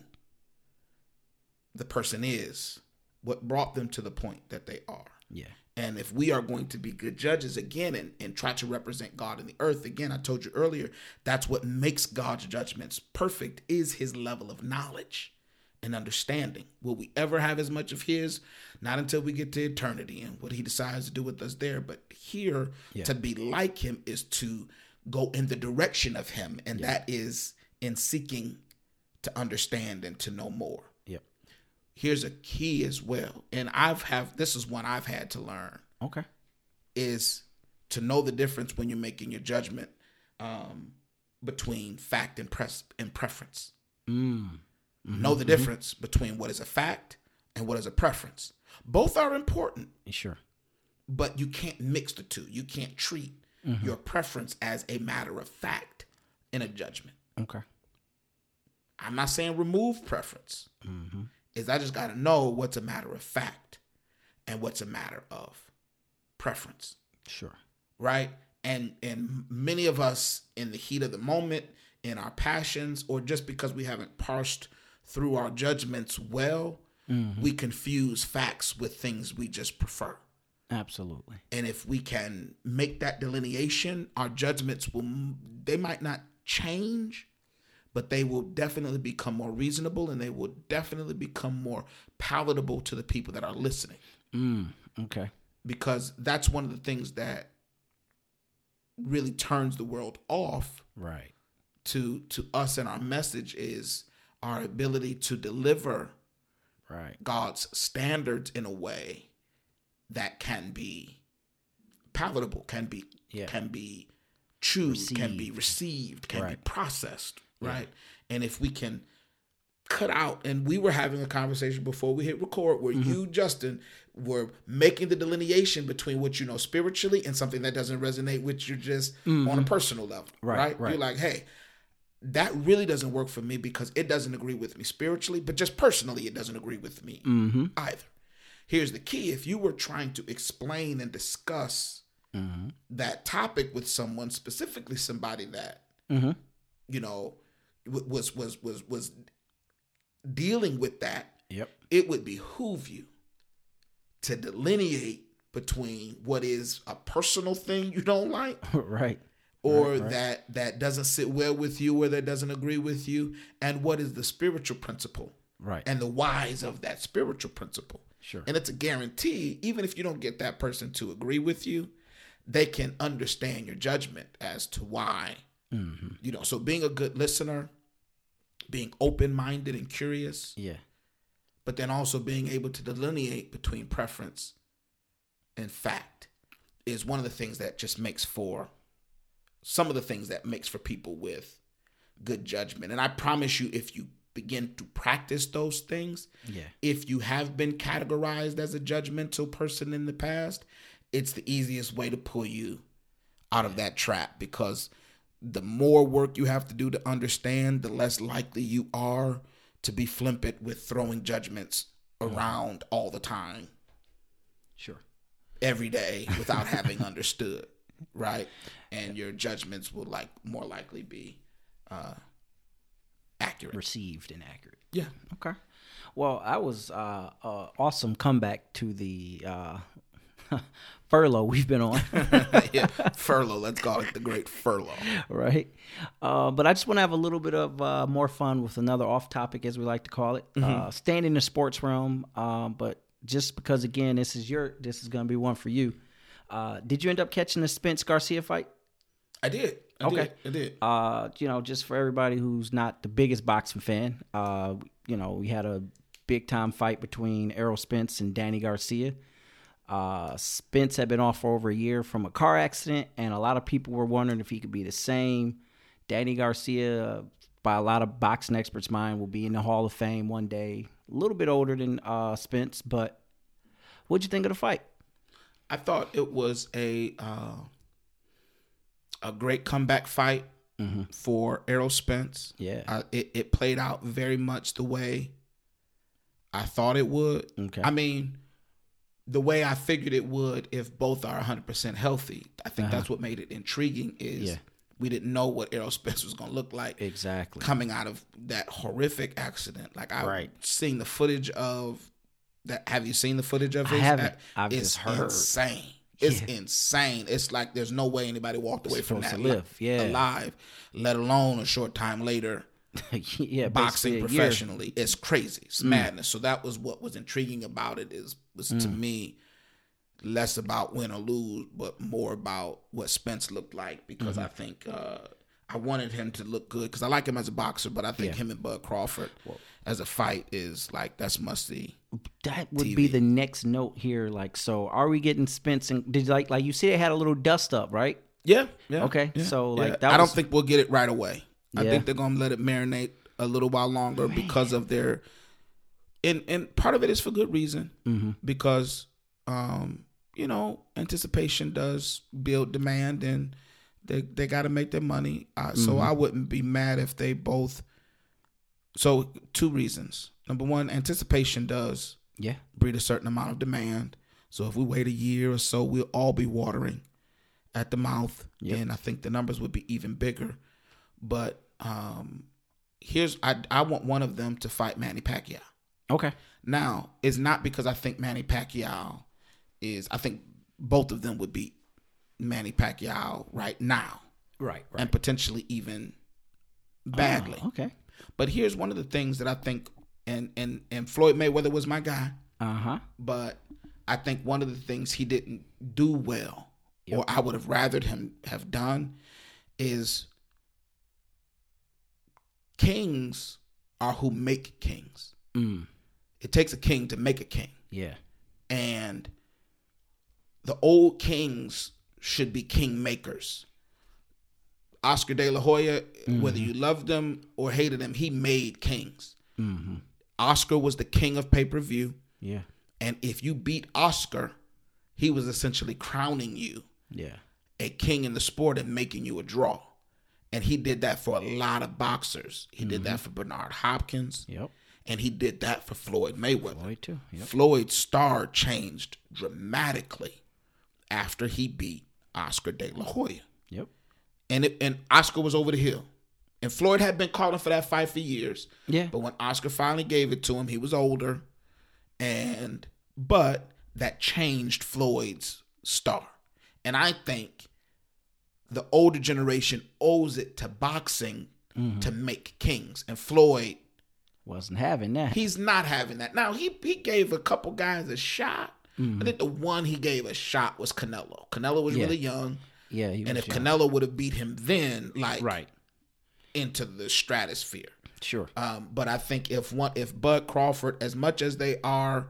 the person is, what brought them to the point that they are. Yeah. And if we are going to be good judges again and, and try to represent God in the earth, again, I told you earlier, that's what makes God's judgments perfect is his level of knowledge and understanding. Will we ever have as much of his? Not until we get to eternity and what he decides to do with us there. But here, Yeah. to be like him is to go in the direction of him. And that is in seeking to understand and to know more. Here's a key as well and i've have this is one i've had to learn Okay. is to know the difference when you're making your judgment um, between fact and press and preference Mm. know the difference between what is a fact and what is a preference both are important Sure. but you can't mix the two you can't treat your preference as a matter of fact in a judgment Okay. i'm not saying remove preference Mm-hmm. Is I just got to know what's a matter of fact and what's a matter of preference, Sure. right? And and many of us in the heat of the moment, in our passions, or just because we haven't parsed through our judgments well, mm-hmm. we confuse facts with things we just prefer. Absolutely. And if we can make that delineation, our judgments will they might not change, but they will definitely become more reasonable and they will definitely become more palatable to the people that are listening Mm. Okay. because that's one of the things that really turns the world off Right. to to us and our message is our ability to deliver Right. God's standards in a way that can be palatable, can be Yeah. can be chewed, can be Received. received, can be processed, right? And if we can cut out, and we were having a conversation before we hit record where Mm-hmm. you, Justin, were making the delineation between what you know spiritually and something that doesn't resonate with you just on a personal level, Mm-hmm. Right, right? right. You're like, hey, that really doesn't work for me because it doesn't agree with me spiritually, but just personally, it doesn't agree with me Mm-hmm. either. Here's the key if you were trying to explain and discuss Mm-hmm. that topic with someone, specifically somebody that, Mm-hmm. you know, was was was was dealing with that, Yep. it would behoove you to delineate between what is a personal thing you don't like right. or Right, right. that that doesn't sit well with you or that doesn't agree with you and what is the spiritual principle Right. and the whys of that spiritual principle sure. and it's a guarantee even if you don't get that person to agree with you they can understand your judgment as to why mm-hmm. you know so being a good listener being open-minded and curious Yeah. but then also being able to delineate between preference and fact is one of the things that just makes for some of the things that makes for people with good judgment. And I promise you, if you begin to practice those things, Yeah. if you have been categorized as a judgmental person in the past, it's the easiest way to pull you out of that trap because the more work you have to do to understand, the less likely you are to be flippant with throwing judgments around all the time, Sure. every day, without having understood. Right? and your judgments will like more likely be uh, accurate. Received and accurate. Yeah. Okay. Well, that was uh, uh awesome comeback to the uh, furlough we've been on. yeah, furlough. Let's call it the great furlough. right? Uh, but I just want to have a little bit of uh, more fun with another off topic, as we like to call it, uh, staying in the sports realm. Um, but just because, again, this is your, this is going to be one for you. Uh, did you end up catching the Spence Garcia fight? I did. I Okay. did. I did. Uh, you know, just for everybody who's not the biggest boxing fan, uh, you know, we had a big time fight between Errol Spence and Danny Garcia. Uh, Spence had been off for over a year from a car accident, and a lot of people were wondering if he could be the same. Danny Garcia, by a lot of boxing experts' mind, will be in the Hall of Fame one day. A little bit older than uh, Spence, but what'd you think of the fight? I thought it was a uh, a great comeback fight for Errol Spence. Yeah. Uh, it it played out very much the way I thought it would. Okay. I mean, the way I figured it would if both are 100% healthy. I think uh-huh. that's what made it intriguing is Yeah. we didn't know what Errol Spence was going to look like Exactly. coming out of that horrific accident. Like I Right. seen the footage of that. Have you seen the footage of his? haven't. act? I've it's just heard. insane. It's insane. It's like there's no way anybody walked away from that live, li- yeah. alive, let alone a short time later yeah, boxing professionally. It's crazy. It's mm. madness. So that was what was intriguing about it is was to mm. me less about win or lose, but more about what Spence looked like because mm-hmm. I think uh, I wanted him to look good because I like him as a boxer, but I think him and Bud Crawford as a fight is like that's musty. That would be the next note here. Like, so are we getting Spence and did like like you see they had a little dust up, right? Yeah. Yeah. Okay, yeah, so, yeah. like, that I don't was- think we'll get it right away. I Yeah. think they're gonna let it marinate a little while longer because of their and and part of it is for good reason Mm-hmm. because um you know anticipation does build demand and they they got to make their money uh, so Mm-hmm. I wouldn't be mad if they both so two reasons number one anticipation does Yeah. breed a certain amount of demand. So if we wait a year or so, we'll all be watering at the mouth, Yep. and I think the numbers would be even bigger. But um, here's I I want one of them to fight Manny Pacquiao. Okay. Now it's not because I think Manny Pacquiao is. I think both of them would beat Manny Pacquiao right now, Right. Right. and potentially even badly. Oh, okay. But here's one of the things that I think, and and and Floyd Mayweather was my guy Uh huh. but I think one of the things he didn't do well, or I would have rathered him have done, is kings are who make kings. Mm. It takes a king to make a king, Yeah. and the old kings should be king makers. Oscar De La Hoya, whether you loved him or hated him, he made kings. Mm-hmm. Oscar was the king of pay per view. Yeah. And if you beat Oscar, he was essentially crowning you Yeah. a king in the sport and making you a draw. And he did that for a lot of boxers. He did that mm-hmm. for Bernard Hopkins, Yep. and he did that for Floyd Mayweather. Floyd too. Yep. Floyd's star changed dramatically after he beat Oscar De La Hoya. Yep. And it, and Oscar was over the hill. And Floyd had been calling for that fight for years. Yeah. But when Oscar finally gave it to him, he was older. And but that changed Floyd's star. And I think the older generation owes it to boxing to make kings. And Floyd, Wasn't having that. he's not having that. Now he he gave a couple guys a shot. I think the one he gave a shot was Canelo. Canelo was Yeah. really young. yeah. He And if young. Canelo would have beat him then, like right. into the stratosphere. Sure. Um, but I think if one, if Bud Crawford, as much as they are,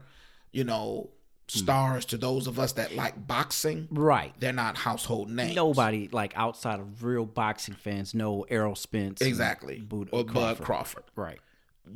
you know, stars to those of us that like boxing, Right. they're not household names. Nobody like outside of real boxing fans know Errol Spence. exactly, Bud- or Bud Crawford. Right.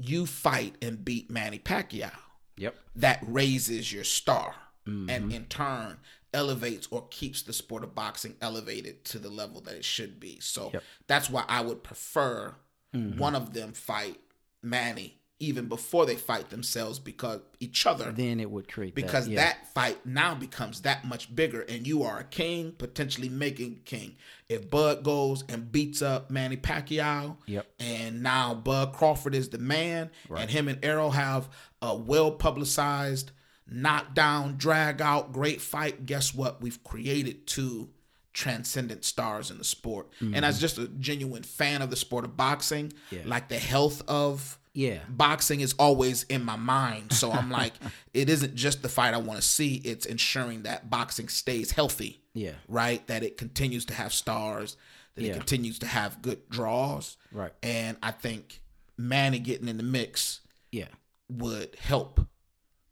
You fight and beat Manny Pacquiao. Yep. That raises your star, Mm-hmm. and in turn elevates or keeps the sport of boxing elevated to the level that it should be. So Yep. that's why I would prefer one of them fight Manny even before they fight themselves because each other then it would create because that, yeah. that fight now becomes that much bigger and you are a king potentially making king if bud goes and beats up manny pacquiao Yep. and now bud crawford is the man and him and Errol have a well publicized knockdown drag out great fight guess what we've created two transcendent stars in the sport and as mm-hmm. just a genuine fan of the sport of boxing Yeah. like the health of yeah boxing is always in my mind. So I'm like, it isn't just the fight I want to see, it's ensuring that boxing stays healthy, yeah right? That it continues to have stars, that Yeah. it continues to have good draws. Right. And I think Manny getting in the mix yeah would help.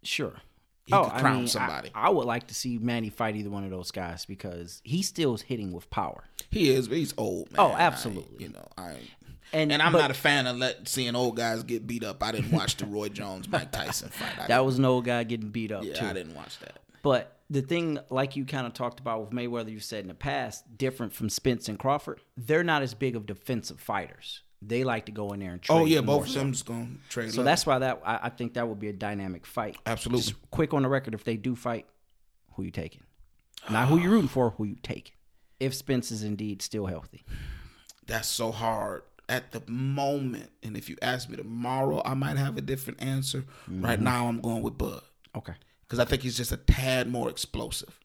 sure He could oh, crown somebody. I, I would like to see Manny fight either one of those guys because he still is hitting with power. He is, but he's old, oh, man. Oh, I- absolutely. you know, I And, and I'm but not a fan of let seeing old guys get beat up. I didn't watch the Roy Jones Mike Tyson fight. That was an old guy getting beat up yeah, too. I didn't watch that. But the thing, like you kind of talked about with Mayweather, you said in the past, different from Spence and Crawford, they're not as big of defensive fighters. They like to go in there and oh, trade. Oh yeah, both of so. them just gonna trade. So that's why that I, I think that would be a dynamic fight. absolutely. Just quick on the record, if they do fight, who you taking? Not who you rooting for, who you taking. If Spence is indeed still healthy. that's so hard at the moment. And if you ask me tomorrow, I might have a different answer. Right Mm-hmm. now, I'm going with Bud Okay. because I think he's just a tad more explosive.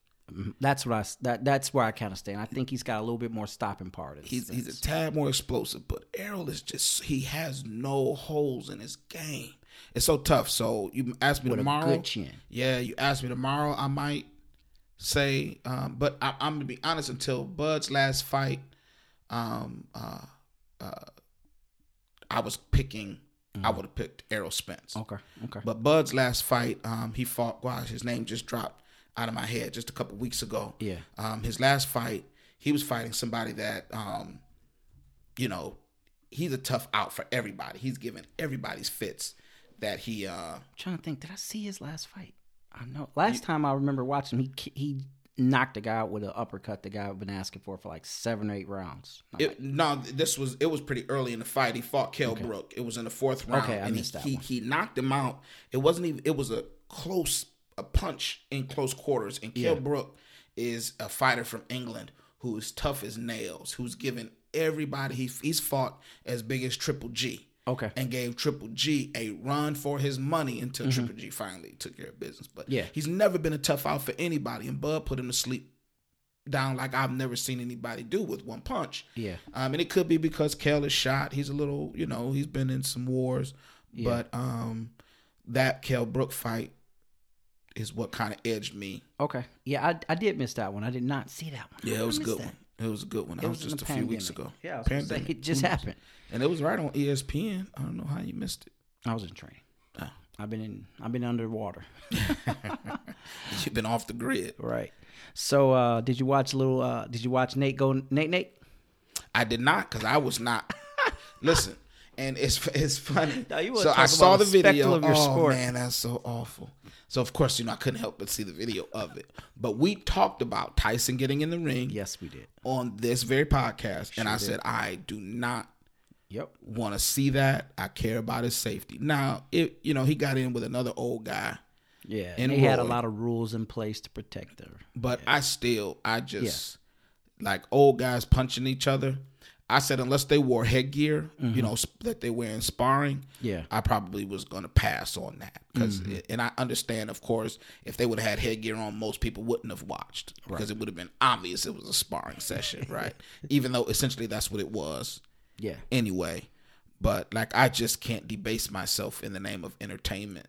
That's what I that that's where I kind of stand. I think he's got a little bit more stopping power. He's Spence. he's a tad more explosive, but Errol is just he has no holes in his game. It's so tough. So you ask me with tomorrow. Yeah, you ask me tomorrow, I might say, um, but I, I'm gonna be honest. Until Bud's last fight, um, uh, uh, I was picking. I would have picked Errol Spence. Okay. Okay. But Bud's last fight, um, he fought. Gosh, his name just dropped out of my head just a couple weeks ago. Yeah. Um, his last fight, he was fighting somebody that, um, you know, he's a tough out for everybody. He's giving everybody's fits that he. Uh, trying to think, did I see his last fight? I know. Last time I remember watching, him, he he knocked the guy out with an uppercut. The guy I've been asking for for like seven or eight rounds. I'm like, no, this was it was pretty early in the fight. He fought Kell Brook. It was in the fourth round, Okay, I and missed he, that he one. he knocked him out. It wasn't even. It was a close a punch in close quarters. And Kell Yeah. Brook is a fighter from England who is tough as nails. Who's given everybody he he's fought as big as Triple G. Okay. And gave Triple G a run for his money until Triple G finally took care of business. But Mm-hmm. Yeah. he's never been a tough out for anybody. And Bud put him to sleep down like I've never seen anybody do with one punch. Yeah. Um, and it could be because Kell is shot. He's a little, you know, he's been in some wars. yeah. But um, that Kell Brook fight is what kind of edged me. Okay. Yeah, I, I did miss that one. I did not see that one. Yeah, it was a good miss one. It was a good one. That It was, just a the few weeks ago. Yeah, I was gonna say, Pandemic. it just happened. And it was right on ESPN. I don't know how you missed it. I was in training. Oh. I've been in. I've been underwater. You've been off the grid. Right. So, uh, did you watch little? Uh, did you watch Nate go? Nate, Nate. I did not because I was not. Listen, and it's it's funny. Now, you so I saw the the video. of your oh sport. man, that's so awful. So of course, you know, I couldn't help but see the video of it. But we talked about Tyson getting in the ring Yes, we did. on this very podcast, and I said I do not Yep. want to see that. I care about his safety. Now, it you know he got in with another old guy, Yeah. And they had a lot of rules in place to protect her. but I still I just like old guys punching each other. I said unless they wore headgear, you know, sp- that they wear in sparring, Mm-hmm. Yeah. I probably was going to pass on that because, Mm-hmm. and I understand, of course, if they would have had headgear on, most people wouldn't have watched because it would have been obvious it was a sparring session, right? Even though essentially that's what it was Yeah. anyway. But like, I just can't debase myself in the name of entertainment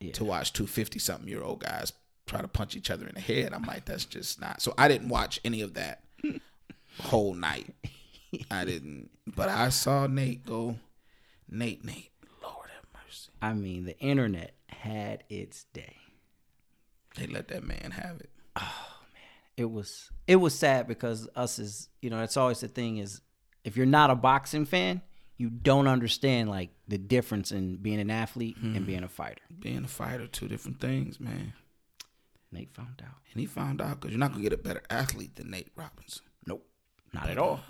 Yeah. to watch two fifty something year old guys try to punch each other in the head. I'm like, that's just not. So I didn't watch any of that whole night. I didn't. But I saw Nate go, Nate, Nate, Lord have mercy. I mean, the internet had its day. They let that man have it. Oh man, it was it was sad because us is you know that's always the thing is if you're not a boxing fan, you don't understand like the difference in being an athlete and hmm. being a fighter. Being a fighter, two different things, man. Nate found out. And he found out because you're not going to get a better athlete than Nate Robinson. Nope, not at all.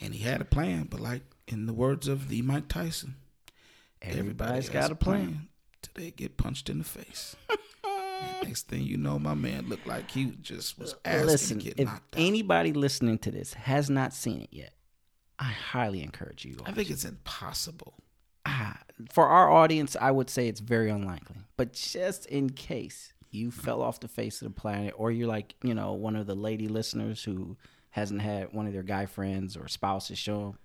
And he had a plan, but like in the words of the Mike Tyson, Everybody's has got a plan. till they get punched in the face. Next thing you know, my man looked like he just was asking Listen, to get if knocked out. anybody listening to this has not seen it yet, I highly encourage you. I think it's impossible. Ah, for our audience, I would say it's very unlikely. But just in case you fell off the face of the planet, or you're like, you know, one of the lady listeners who hasn't had one of their guy friends or spouses show them,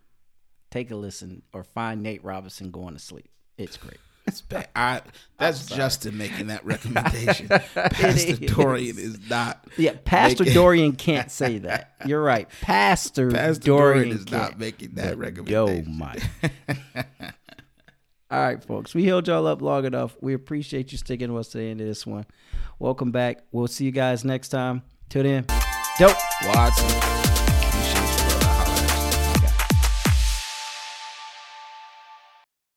take a listen or find Nate Robinson going to sleep. It's great. It's bad. I, that's Justin making that recommendation. Pastor is. Dorian is not. Yeah, Pastor making- Dorian can't say that. You're right. Pastor, Pastor Dorian, Dorian is not making that recommendation. Yo. Mike. All right, folks. We held y'all up long enough. We appreciate you sticking with us to the end of this one. Welcome back. We'll see you guys next time. Till then, dope. Watson.